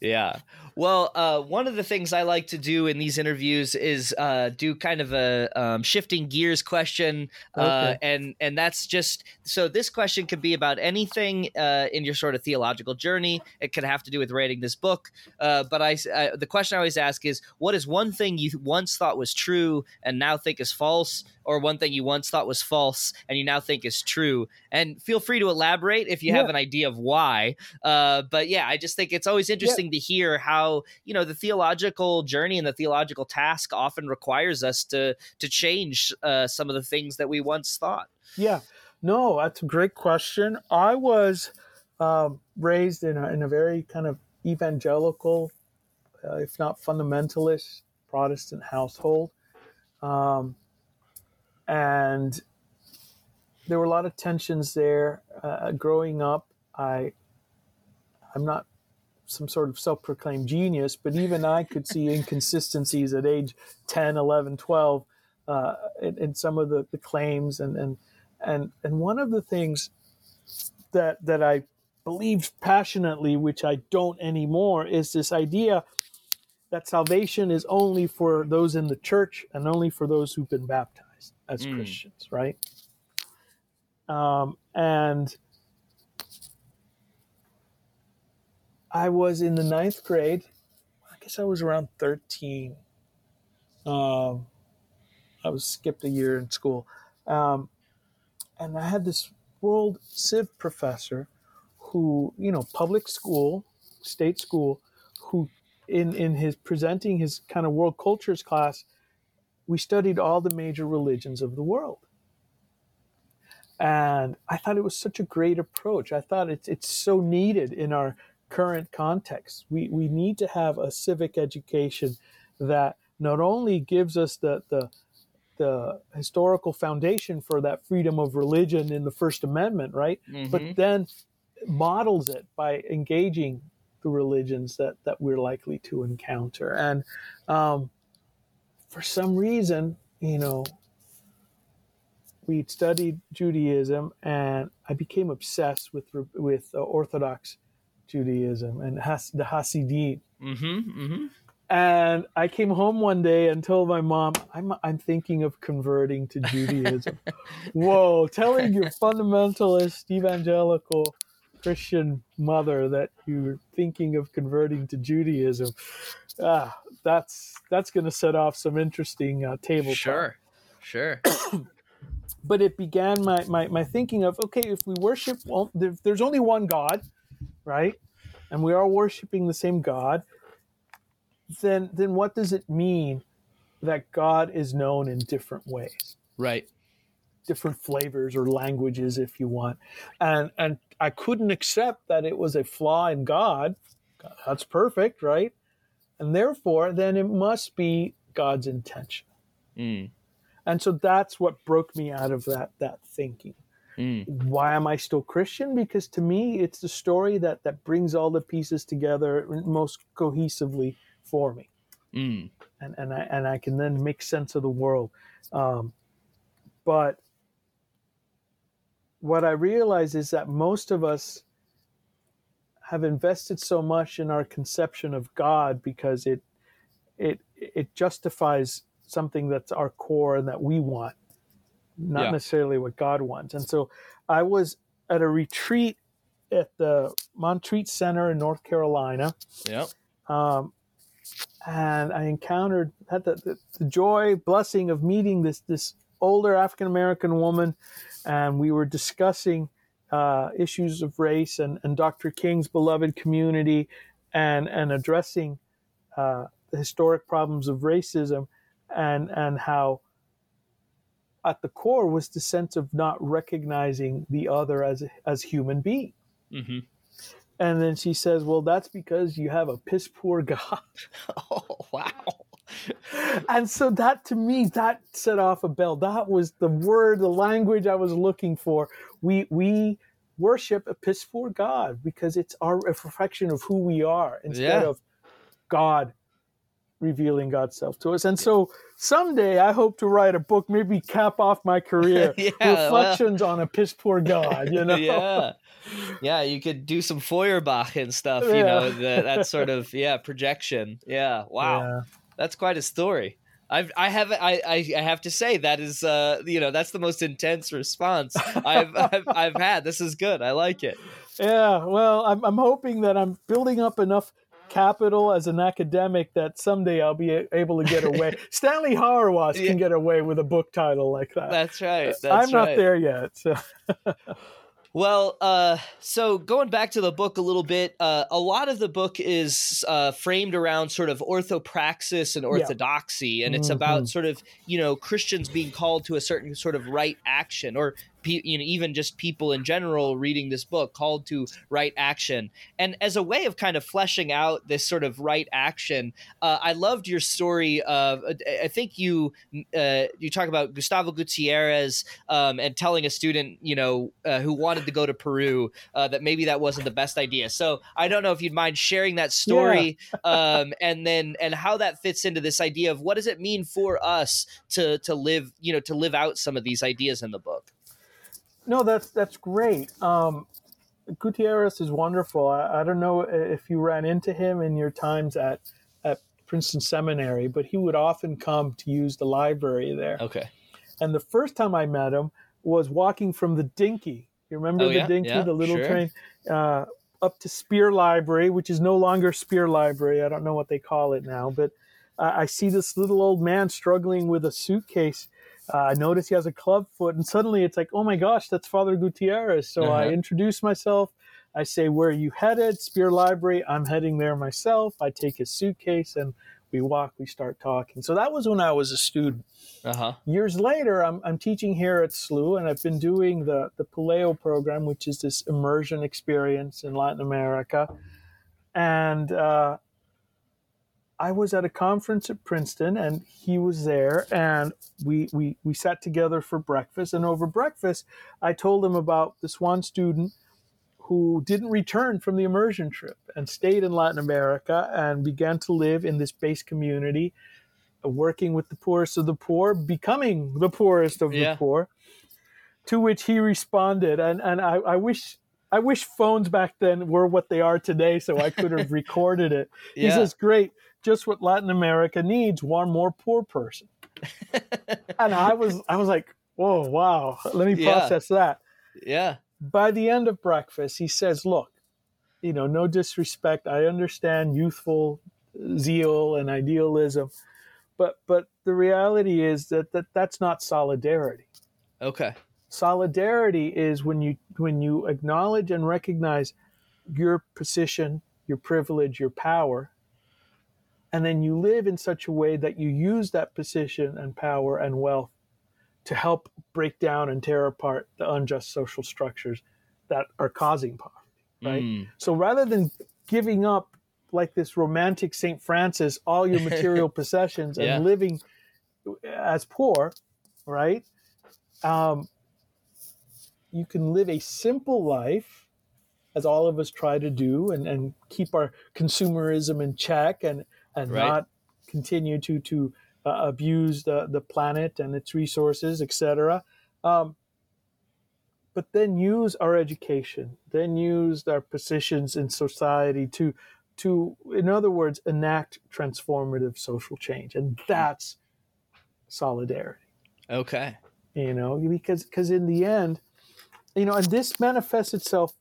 Yeah. Well, uh, one of the things I like to do in these interviews is uh, do kind of a um, shifting gears question, uh, okay. and and that's just so. This question could be about anything uh, in your sort of theological journey. It could have to do with writing this book, uh, but I, I the question I always ask is, what is one thing you once thought was true and now think is false, or one thing you once thought was false and you now think is true? And feel free to elaborate if you yeah. have an idea of why. Uh, but yeah, I just think it's always interesting yeah. to hear how how you know the theological journey and the theological task often requires us to to change uh, some of the things that we once thought. Yeah, no, that's a great question. I was um, raised in a, in a very kind of evangelical, uh, if not fundamentalist, Protestant household, um, and there were a lot of tensions there. Uh, growing up, I I'm not some sort of self-proclaimed genius, but even I could see inconsistencies at age 10, 11, 12 uh, in, in, some of the, the claims. And, and, and, and one of the things that, that I believed passionately, which I don't anymore, is this idea that salvation is only for those in the church and only for those who've been baptized as mm. Christians, right? Um, and I was in the ninth grade. I guess I was around 13. Um, I was skipped a year in school. Um, and I had this world civ professor who, you know, public school, state school, who in, in his presenting his kind of world cultures class, we studied all the major religions of the world. And I thought it was such a great approach. I thought it's it's so needed in our current context. We, we need to have a civic education that not only gives us the, the, the historical foundation for that freedom of religion in the First Amendment, right? Mm-hmm. But then models it by engaging the religions that, that we're likely to encounter. And um, for some reason, you know, we studied Judaism, and I became obsessed with with uh, Orthodox Judaism and Has- the Hasidim. Mm-hmm, mm-hmm. And I came home one day and told my mom, I'm, I'm thinking of converting to Judaism. Whoa, telling your fundamentalist evangelical Christian mother that you're thinking of converting to Judaism. Ah, that's that's going to set off some interesting uh, table. Sure, sure. but it began my, my, my thinking of okay, if we worship, well, there, there's only one God right? And we are worshiping the same God, then then what does it mean that God is known in different ways? Right. Different flavors or languages if you want. And and I couldn't accept that it was a flaw in God. That's perfect, right? And therefore, then it must be God's intention. Mm. And so that's what broke me out of that that thinking. Mm. Why am I still Christian? Because to me, it's the story that that brings all the pieces together most cohesively for me, Mm. and and I and I can then make sense of the world. Um, but what I realize is that most of us have invested so much in our conception of God because it it it justifies something that's our core and that we want, not Yeah. necessarily what God wants. And so I was at a retreat at the Montreat Center in North Carolina, Yep. um, and I encountered had the, the, the joy blessing of meeting this this older African American woman, and we were discussing uh, issues of race and, and Dr. King's beloved community, and and addressing uh, the historic problems of racism, and and how at the core was the sense of not recognizing the other as as human being. hmm And then she says, "Well, that's because you have a piss poor God." Oh wow. and so that to me that set off a bell that was the word the language i was looking for we we worship a piss poor god because it's our reflection of who we are instead Yeah. of god revealing god's self to us and so someday i hope to write a book maybe cap off my career Yeah, well- reflections on a piss poor god you know yeah. Yeah, you could do some Feuerbach and stuff, you know, the, that sort of yeah, projection. Yeah. Wow. Yeah. That's quite a story. I've I have I, I I have to say that is uh you know that's the most intense response I've I've, I've had. This is good. I like it. Yeah, well, I'm, I'm hoping that I'm building up enough capital as an academic that someday I'll be able to get away. Stanley Hauerwas Yeah. can get away with a book title like that. That's right. That's I'm not right. there yet. So. Well, uh, so going back to the book a little bit, uh, a lot of the book is uh, framed around sort of orthopraxis and orthodoxy, and it's about Mhm. sort of you know Christians being called to a certain sort of right action, or pe- you know even just people in general reading this book called to right action. And as a way of kind of fleshing out this sort of right action, uh, I loved your story of I think you uh, you talk about Gustavo Gutierrez um, and telling a student you know uh, who wanted to go to Peru uh, that maybe that wasn't the best idea. So I don't know if you'd mind sharing that story um, and then and how that fits into this idea of what does it mean for us to to live you know to live out some of these ideas in the book. No, that's that's great. Um, Gutierrez is wonderful. I, I don't know if you ran into him in your times at at Princeton Seminary, but he would often come to use the library there. Okay. And the first time I met him was walking from the Dinky. You remember Oh, the yeah, Dinky, yeah, the little sure. train, uh, up to Speer Library, which is no longer Speer Library. I don't know what they call it now, but uh, I see this little old man struggling with a suitcase. Uh, I notice he has a club foot, and suddenly it's like, oh my gosh, that's Father Gutierrez. So I Uh-huh. introduce myself. I say, where are you headed? Speer Library. I'm heading there myself. I take his suitcase and we walk, we start talking. So that was when I was a student Uh huh. years later, I'm, I'm teaching here at SLU, and I've been doing the, the Paleo program, which is this immersion experience in Latin America. And uh, I was at a conference at Princeton, and he was there, and we, we, we sat together for breakfast. And over breakfast, I told him about this one student who didn't return from the immersion trip and stayed in Latin America and began to live in this base community working with the poorest of the poor, becoming the poorest of Yeah. the poor. To which he responded, and, and I, I wish I wish phones back then were what they are today, so I could have recorded it. He says, "Great, just what Latin America needs: one more poor person." and I was I was like, "Whoa, wow! Let me Yeah. process that." yeah. by the end of breakfast, he says, Look, you know, no disrespect. I understand youthful zeal and idealism, but but the reality is that, that that's not solidarity. Okay. Solidarity is when you when you acknowledge and recognize your position, your privilege, your power, and then you live in such a way that you use that position and power and wealth to help break down and tear apart the unjust social structures that are causing poverty, right? Mm. So rather than giving up like this romantic St. Francis all your material possessions and Yeah. living as poor, right? Um, you can live a simple life, as all of us try to do, and, and keep our consumerism in check and, and Right. not continue to, to uh, abuse the, the planet and its resources, etc. Um, but then use our education, then use our positions in society to, to, in other words, enact transformative social change, and that's solidarity Okay. you know because because in the end you know and this manifests itself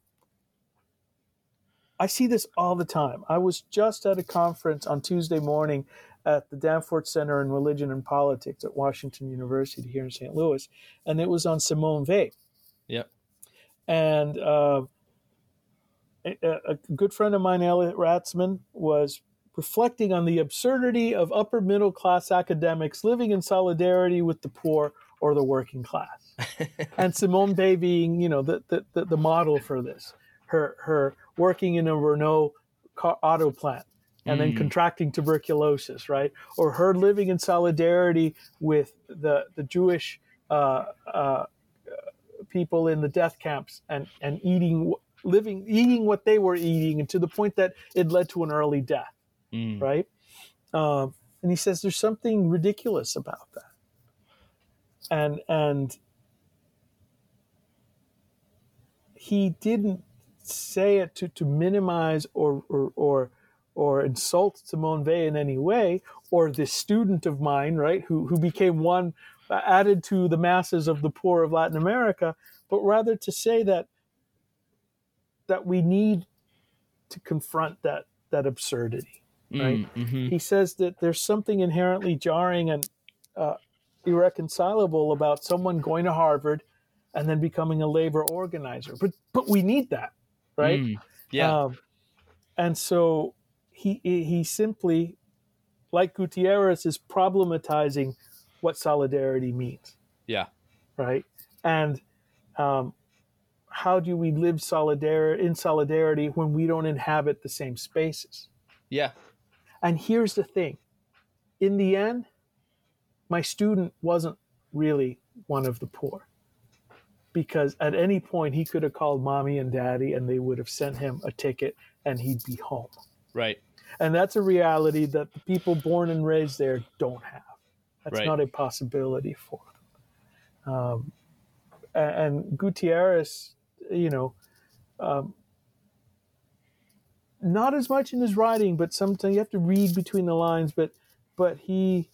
i see this all the time i was just at a conference on tuesday morning at the danforth center in religion and politics at washington university here in st louis and it was on simone weil Yep. and uh, a, a good friend of mine elliot ratzman was reflecting on the absurdity of upper middle class academics living in solidarity with the poor or the working class and Simone Weil being, you know, the, the, the, the model for this. Her her working in a Renault car, auto plant and then Mm. contracting tuberculosis, right? Or her living in solidarity with the the Jewish uh, uh, people in the death camps and and eating living eating what they were eating and to the point that it led to an early death Mm. right? Um, and he says there's something ridiculous about that, and and he didn't say it to, to minimize or or or or insult Simone Weil in any way, or this student of mine, right, who who became one uh, added to the masses of the poor of Latin America, but rather to say that that we need to confront that that absurdity right? Mm, mhm. he says that there's something inherently jarring and uh, irreconcilable about someone going to Harvard and then becoming a labor organizer. But but we need that, right? Mm. Yeah. Um, and so he he simply, like Gutierrez, is problematizing what solidarity means, yeah. right? And um, how do we live solidar- in solidarity when we don't inhabit the same spaces? Yeah. And here's the thing in the end, my student wasn't really one of the poor because at any point he could have called mommy and daddy and they would have sent him a ticket and he'd be home. Right. And that's a reality that the people born and raised there don't have. That's Right. not a possibility for them. Um, and Gutierrez, you know, um, not as much in his writing, but sometimes you have to read between the lines. But but he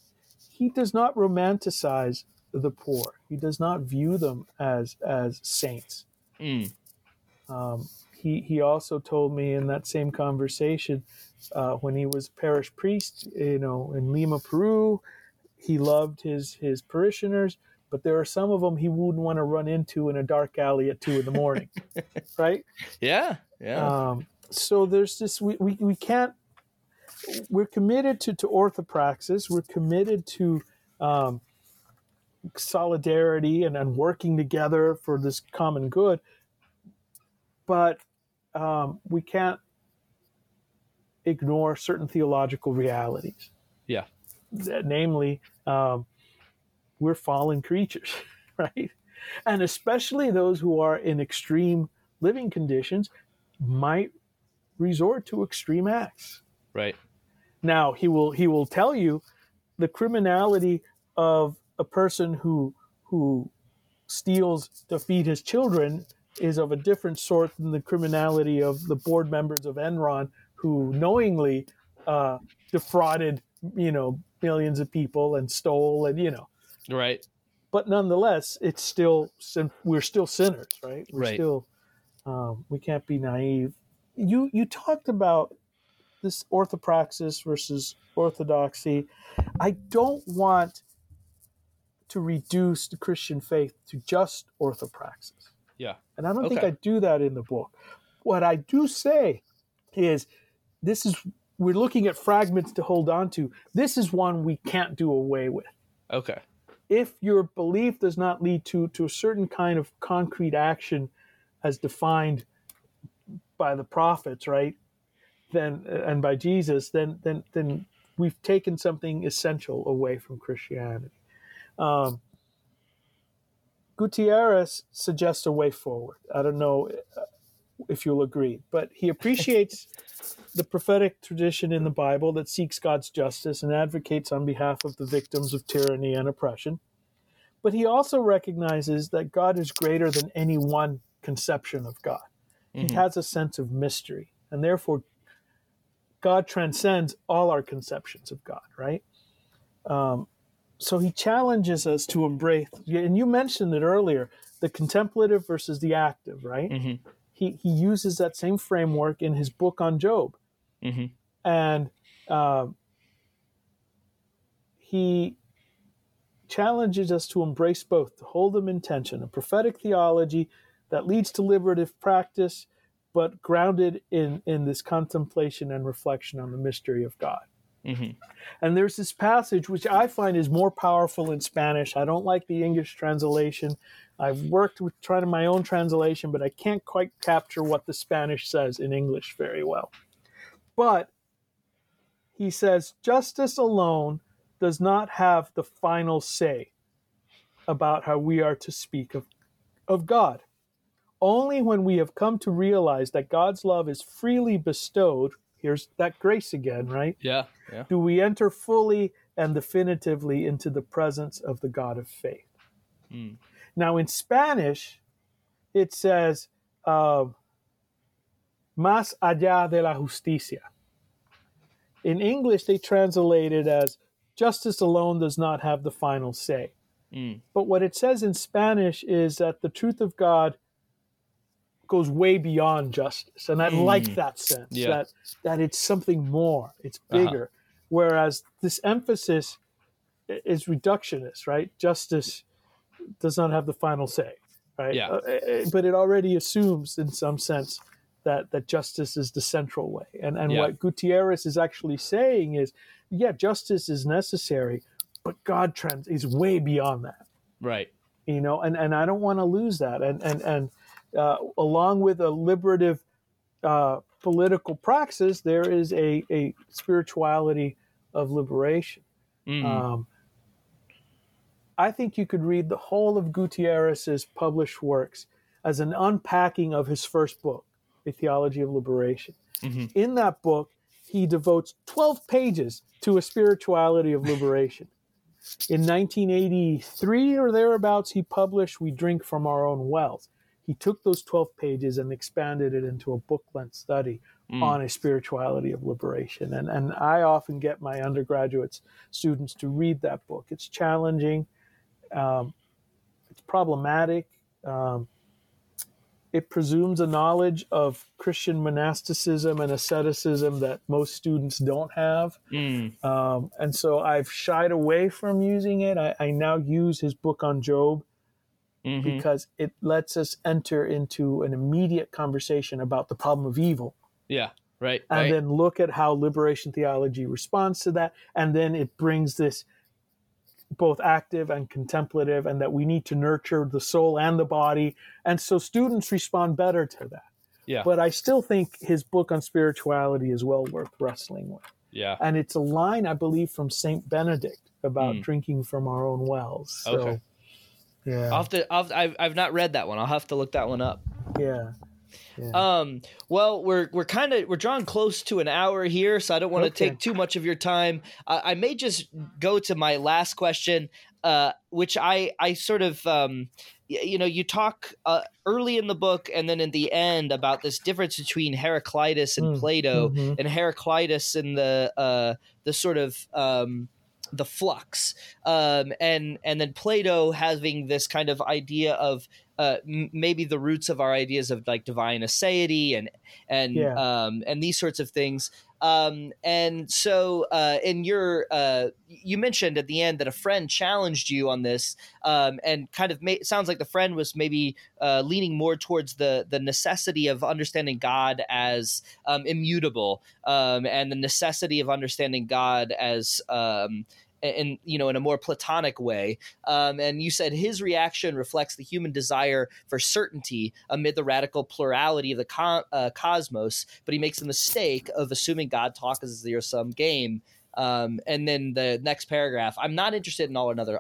he does not romanticize the poor. He does not view them as as saints. Mm. Um, he he also told me in that same conversation uh, when he was parish priest, you know, in Lima, Peru, he loved his his parishioners, but there are some of them he wouldn't want to run into in a dark alley at two in the morning, right? Yeah. Yeah. Um, so there's this we, we, we can't we're committed to, to orthopraxis we're committed to um, solidarity and, and working together for this common good but um, we can't ignore certain theological realities Yeah. Namely um, we're fallen creatures right and especially those who are in extreme living conditions might resort to extreme acts. right. Now he will he will tell you the criminality of a person who who steals to feed his children is of a different sort than the criminality of the board members of Enron who knowingly uh, defrauded you know millions of people and stole and you know Right. but nonetheless it's still sin- we're still sinners right we're Right. still um, we can't be naive you you talked about this orthopraxis versus orthodoxy i don't want to reduce the christian faith to just orthopraxis. Yeah. and i don't think i do that in the book. What i do say is this is we're looking at fragments to hold on to. This is one we can't do away with. Okay. if your belief does not lead to to a certain kind of concrete action as defined by the prophets right then and by jesus then then then we've taken something essential away from christianity um, Gutierrez suggests a way forward. I don't know uh, if you'll agree, but he appreciates the prophetic tradition in the Bible that seeks God's justice and advocates on behalf of the victims of tyranny and oppression. But he also recognizes that God is greater than any one conception of God. Mm-hmm. He has a sense of mystery, and therefore, God transcends all our conceptions of God, right? Um, so he challenges us to embrace, and you mentioned it earlier, the contemplative versus the active, right? Mm-hmm. He, he uses that same framework in his book on Job. Mm-hmm. And uh, he challenges us to embrace both, to hold them in tension, a prophetic theology that leads to liberative practice, but grounded in, in this contemplation and reflection on the mystery of God. Mm-hmm. And there's this passage which I find is more powerful in Spanish. I don't like the English translation. I've worked with trying my own translation, but I can't quite capture what the Spanish says in English very well. But he says, justice alone does not have the final say about how we are to speak of, of God. Only when we have come to realize that God's love is freely bestowed, here's that grace again, right? Yeah, yeah. Do we enter fully and definitively into the presence of the God of faith? Mm. Now, in Spanish, it says, uh, más allá de la justicia. In English, they translate it as justice alone does not have the final say. Mm. But what it says in Spanish is that the truth of God goes way beyond justice. And I mm. like that sense yeah. that, that it's something more, it's uh-huh. bigger. Uh-huh. Whereas this emphasis is reductionist, right? Justice does not have the final say, right? Yeah. Uh, eh, eh, but it already assumes, in some sense, that that justice is the central way. And and yeah. what Gutierrez is actually saying is, yeah, justice is necessary, but God trends is way beyond that. Right. You know, and and I don't want to lose that. And and and uh, along with a liberative uh, political praxis, there is a, a spirituality of liberation. Mm. Um, I think you could read the whole of Gutierrez's published works as an unpacking of his first book, A Theology of Liberation. Mm-hmm. In that book, he devotes 12 pages to a spirituality of liberation. In 1983 or thereabouts, he published We Drink from Our Own Wells he took those 12 pages and expanded it into a book length study mm. on a spirituality of liberation. And, and I often get my undergraduate students to read that book. It's challenging, um, it's problematic. Um, it presumes a knowledge of Christian monasticism and asceticism that most students don't have. Mm. Um, and so I've shied away from using it. I, I now use his book on Job mm-hmm. because it lets us enter into an immediate conversation about the problem of evil. Yeah, right. And right. then look at how liberation theology responds to that. And then it brings this both active and contemplative, and that we need to nurture the soul and the body. And so students respond better to that. Yeah. But I still think his book on spirituality is well worth wrestling with. Yeah. And it's a line, I believe, from St. Benedict about mm. drinking from our own wells. So, okay. Yeah. I'll have to. I'll, I've I've not read that one. I'll have to look that one up. Yeah. Yeah. Um, well, we're we're kind of we're drawing close to an hour here, so I don't want to okay. take too much of your time. Uh, I may just go to my last question, uh, which I I sort of um, you know you talk uh, early in the book and then in the end about this difference between Heraclitus and mm. Plato, mm-hmm. and Heraclitus and the uh, the sort of um, the flux um, and and then plato having this kind of idea of uh, m- maybe the roots of our ideas of like divine aseity and and yeah. um, and these sorts of things um, and so, uh, in your, uh, you mentioned at the end that a friend challenged you on this, um, and kind of ma- sounds like the friend was maybe uh, leaning more towards the the necessity of understanding God as um, immutable, um, and the necessity of understanding God as in you know in a more platonic way. Um, and you said his reaction reflects the human desire for certainty amid the radical plurality of the co- uh, cosmos but he makes the mistake of assuming god talks as a zero sum game. Um, and then the next paragraph i'm not interested in all another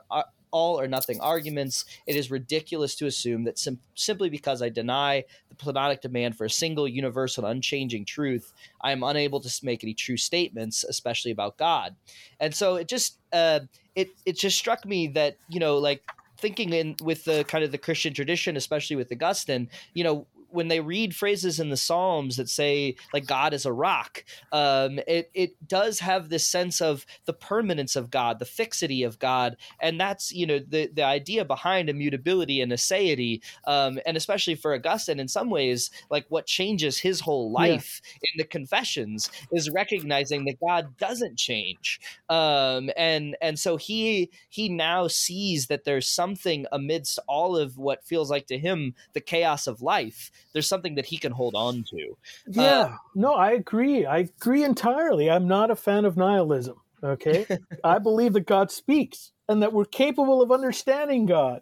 all or nothing arguments. It is ridiculous to assume that sim- simply because I deny the Platonic demand for a single, universal, unchanging truth, I am unable to make any true statements, especially about God. And so it just uh, it it just struck me that you know like thinking in with the kind of the Christian tradition, especially with Augustine, you know, when they read phrases in the Psalms that say like God is a rock, um, it it does have this sense of the permanence of God, the fixity of God, and that's you know the the idea behind immutability and aseity, um, and especially for Augustine, in some ways, like what changes his whole life yeah. in the Confessions is recognizing that God doesn't change, um, and and so he he now sees that there's something amidst all of what feels like to him the chaos of life there's something that he can hold on to. Yeah, uh, no, I agree. I agree entirely. I'm not a fan of nihilism. Okay, I believe that God speaks and that we're capable of understanding God.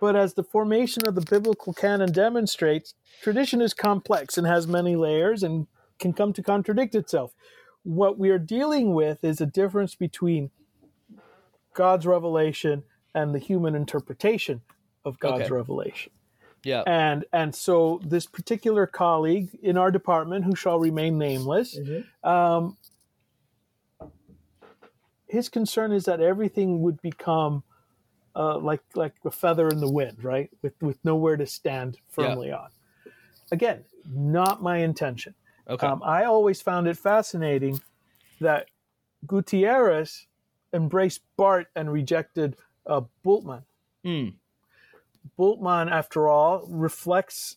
But as the formation of the biblical canon demonstrates, tradition is complex and has many layers and can come to contradict itself. What we are dealing with is a difference between God's revelation and the human interpretation of God's okay. revelation. Yeah. And and so this particular colleague in our department, who shall remain nameless, mm-hmm. um, his concern is that everything would become uh, like like a feather in the wind, right? With with nowhere to stand firmly yeah. on. Again, not my intention. Okay. Um, I always found it fascinating that Gutierrez embraced Barth and rejected uh, Bultmann. Mm. Bultmann, after all, reflects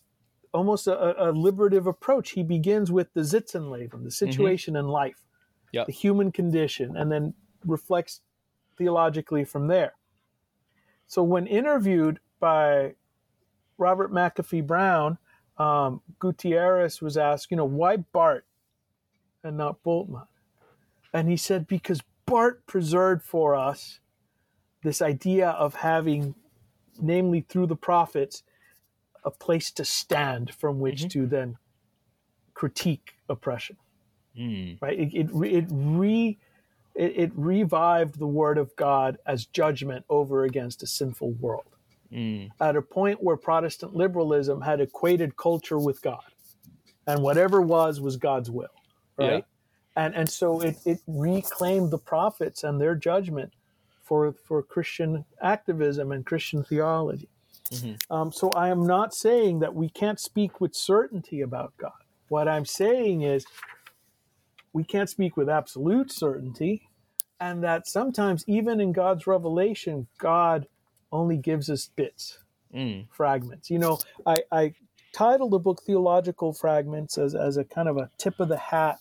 almost a, a, liberative approach. He begins with the Sitz im Leben, the mm-hmm. situation mm-hmm. in life, yep. the human condition, and then reflects theologically from there. So when interviewed by Robert McAfee Brown, um, Gutierrez was asked, you know, why Barth and not Bultmann? And he said, because Barth preserved for us this idea of having namely through the prophets, a place to stand from which mm-hmm. to then critique oppression. Mm. Right? It, it, it re it, it, revived the word of God as judgment over against a sinful world. Mm. At a point where Protestant liberalism had equated culture with God, and whatever was was God's will, right? Yeah. And and so it, it reclaimed the prophets and their judgment for for Christian activism and Christian theology. Mm-hmm. Um, so I am not saying that we can't speak with certainty about God. What I'm saying is we can't speak with absolute certainty, and that sometimes even in God's revelation, God only gives us bits, mm. fragments. You know, I, I titled the book Theological Fragments as, as a kind of a tip of the hat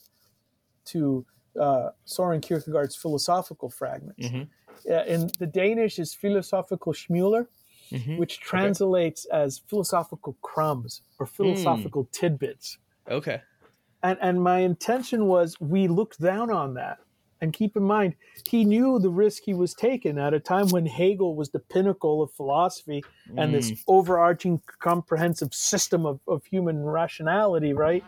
to uh, Soren Kierkegaard's philosophical fragments. Mm-hmm uh, in the Danish is philosophical Smuler, mm-hmm. which translates okay. as philosophical crumbs or philosophical mm. tidbits. Okay. And and my intention was we looked down on that. And keep in mind, he knew the risk he was taking at a time when Hegel was the pinnacle of philosophy and mm. this overarching comprehensive system of, of human rationality, right?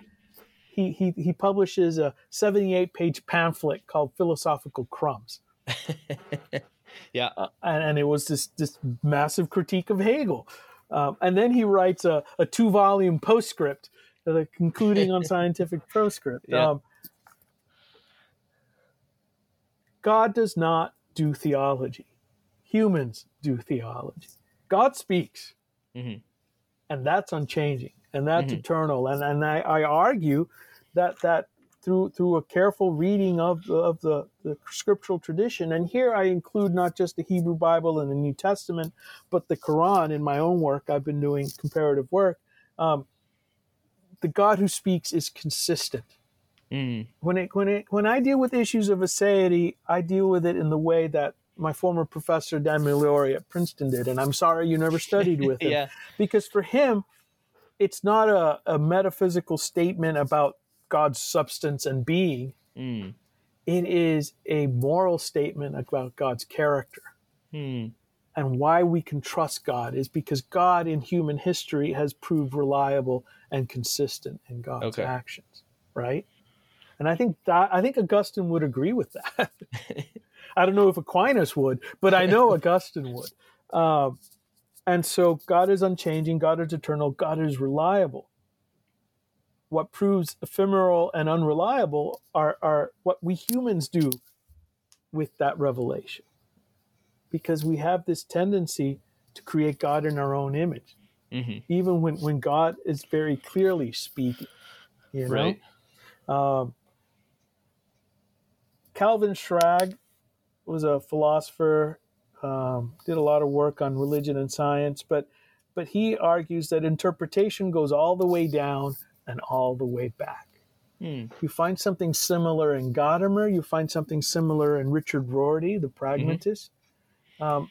He, he, he publishes a 78 page pamphlet called Philosophical Crumbs. yeah, uh, and, and, it was this this massive critique of Hegel, um, and then he writes a, a two volume postscript, uh, concluding on scientific proscript. Yeah. Um, God does not do theology; humans do theology. God speaks, mm-hmm. and that's unchanging, and that's mm-hmm. eternal. And and I, I argue that that through through a careful reading of the, of the, the scriptural tradition. And here I include not just the Hebrew Bible and the New Testament, but the Quran in my own work. I've been doing comparative work. Um, the God who speaks is consistent. Mm. When it when it when I deal with issues of aseity, I deal with it in the way that my former professor Dan Migliore at Princeton did, and I'm sorry you never studied with him yeah. because for him, it's not a, a metaphysical statement about God's substance and being. Mm. It is a moral statement about God's character. Mm. And why we can trust God is because God in human history has proved reliable and consistent in God's okay. actions, right? And I think that I think Augustine would agree with that. I don't know if Aquinas would, but I know Augustine would. Um, and so God is unchanging, God is eternal, God is reliable. What proves ephemeral and unreliable are, are what we humans do with that revelation. Because we have this tendency to create God in our own image, mm-hmm. even when, when God is very clearly speaking. You know? Right. Um, Calvin Schrag was a philosopher, um, did a lot of work on religion and science, but but he argues that interpretation goes all the way down and all the way back. Mm. You find something similar in Gadamer, you find something similar in Richard Rorty, the pragmatist. Mm-hmm. Um,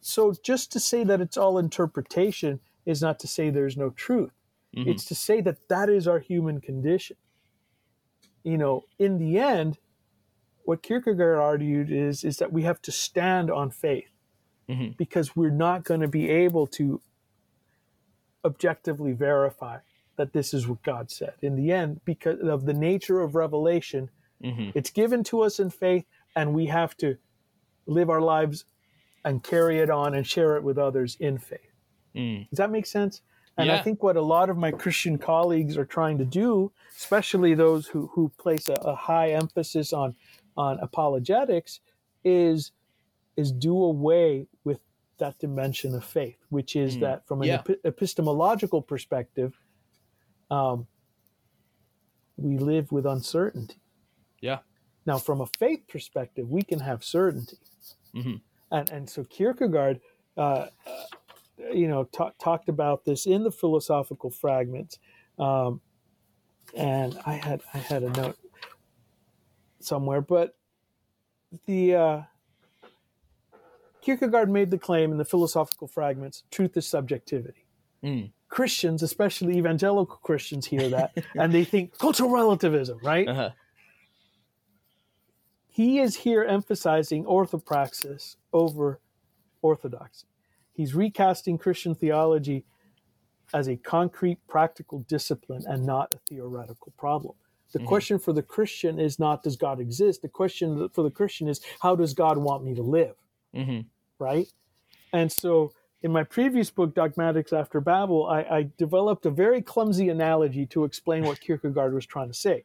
so just to say that it's all interpretation is not to say there's no truth. Mm-hmm. It's to say that that is our human condition. You know, in the end, what Kierkegaard argued is is that we have to stand on faith mm-hmm. because we're not going to be able to objectively verify that this is what God said. In the end, because of the nature of revelation, mm-hmm. it's given to us in faith, and we have to live our lives and carry it on and share it with others in faith. Mm. Does that make sense? And yeah. I think what a lot of my Christian colleagues are trying to do, especially those who, who place a, a high emphasis on on apologetics is is do away with that dimension of faith, which is mm. that from an yeah. ep- epistemological perspective, um, we live with uncertainty. Yeah. Now, from a faith perspective, we can have certainty, mm-hmm. and and so Kierkegaard, uh, you know, t- talked about this in the philosophical fragments, um, and I had I had a note somewhere, but the uh, Kierkegaard made the claim in the philosophical fragments: truth is subjectivity. Mm. Christians, especially evangelical Christians, hear that and they think cultural relativism, right? Uh-huh. He is here emphasizing orthopraxis over orthodoxy. He's recasting Christian theology as a concrete, practical discipline and not a theoretical problem. The mm-hmm. question for the Christian is not does God exist? The question for the Christian is how does God want me to live? Mm-hmm. Right? And so in my previous book, Dogmatics After Babel, I, I, developed a very clumsy analogy to explain what Kierkegaard was trying to say.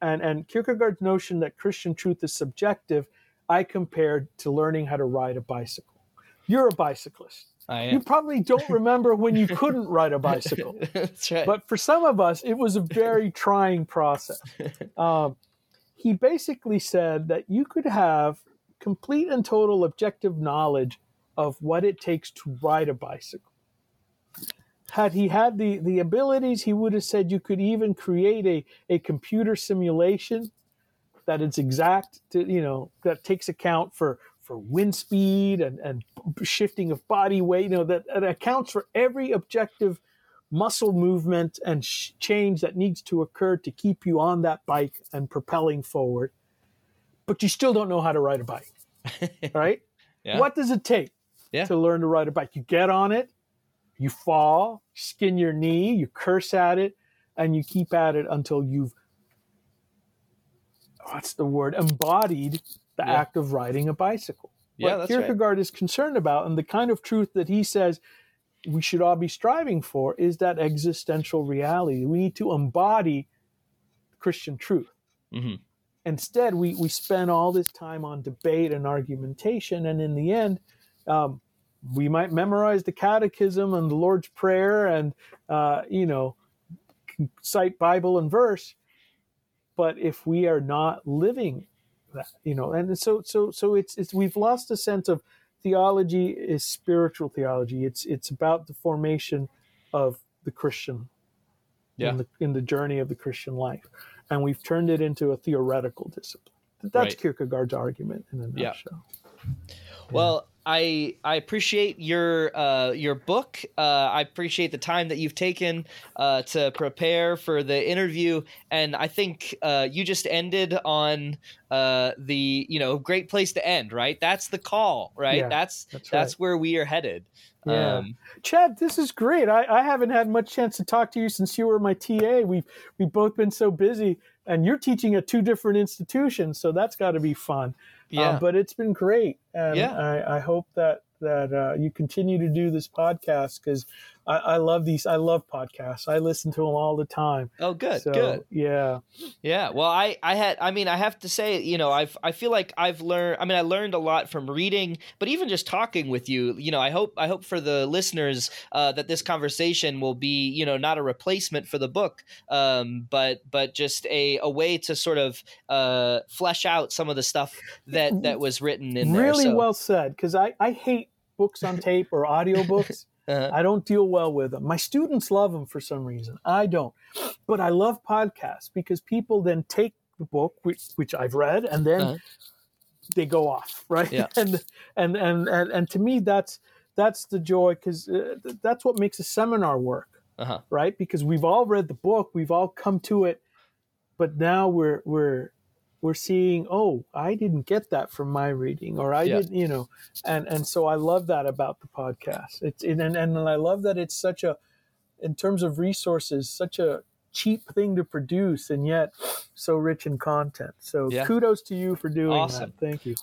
And, and Kierkegaard's notion that Christian truth is subjective, I compared to learning how to ride a bicycle. You're a bicyclist. I am. You probably don't remember when you couldn't ride a bicycle. That's right. But for some of us, it was a very trying process. Um, he basically said that you could have complete and total objective knowledge of what it takes to ride a bicycle. Had he had the, the abilities, he would have said you could even create a, a computer simulation that is exact to, you know, that takes account for for wind speed and, and shifting of body weight, you know, that, that accounts for every objective muscle movement and sh- change that needs to occur to keep you on that bike and propelling forward. But you still don't know how to ride a bike. right? Yeah. What does it take yeah. to learn to ride a bike? You get on it, you fall, skin your knee, you curse at it, and you keep at it until you've what's the word embodied the yeah. act of riding a bicycle. Yeah, what Kierkegaard right. is concerned about, and the kind of truth that he says we should all be striving for, is that existential reality. We need to embody Christian truth. Mm-hmm. Instead, we, we spend all this time on debate and argumentation, and in the end, um, we might memorize the catechism and the Lord's Prayer and, uh, you know, cite Bible and verse. But if we are not living that you know and so so so it's it's we've lost a sense of theology is spiritual theology it's it's about the formation of the christian yeah. in the in the journey of the christian life and we've turned it into a theoretical discipline that's right. kierkegaard's argument in a nutshell yeah. Well I I appreciate your uh, your book. Uh, I appreciate the time that you've taken uh, to prepare for the interview, and I think uh, you just ended on uh, the you know great place to end. Right, that's the call. Right, yeah, that's that's, right. that's, where we are headed. Yeah. Um, Chad, this is great. I, I haven't had much chance to talk to you since you were my TA. We've we've both been so busy and you're teaching at two different institutions, so that's got to be fun. Yeah. Uh, but it's been great, and Yeah. I, I hope that that uh, you continue to do this podcast because I, I love these. I love podcasts. I listen to them all the time. oh, good, so, good. Yeah. Yeah, well, I, I had, I mean, I have to say, you know, I've, I feel like I've learned. I mean, I learned a lot from reading, but even just talking with you, you know, I hope, I hope for the listeners uh, that this conversation will be, you know, not a replacement for the book, um, but, but just a, a way to sort of uh, flesh out some of the stuff that that was written in there. really So, well said because I, I hate books on tape or audiobooks uh, i don't deal well with them my students love them for some reason i don't but i love podcasts because people then take the book which, which i've read and then Uh-huh. they go off right Yeah. and, and and and and to me that's that's the joy because uh, that's what makes a seminar work uh-huh. right? Because we've all read the book, we've all come to it, but now we're we're we're seeing, oh, I didn't get that from my reading, or I Yeah. didn't, you know, and and so I love that about the podcast. It's and and I love that it's such a, in terms of resources, such a cheap thing to produce, and yet so rich in content. So Yeah. kudos to you for doing Awesome. that. Thank you.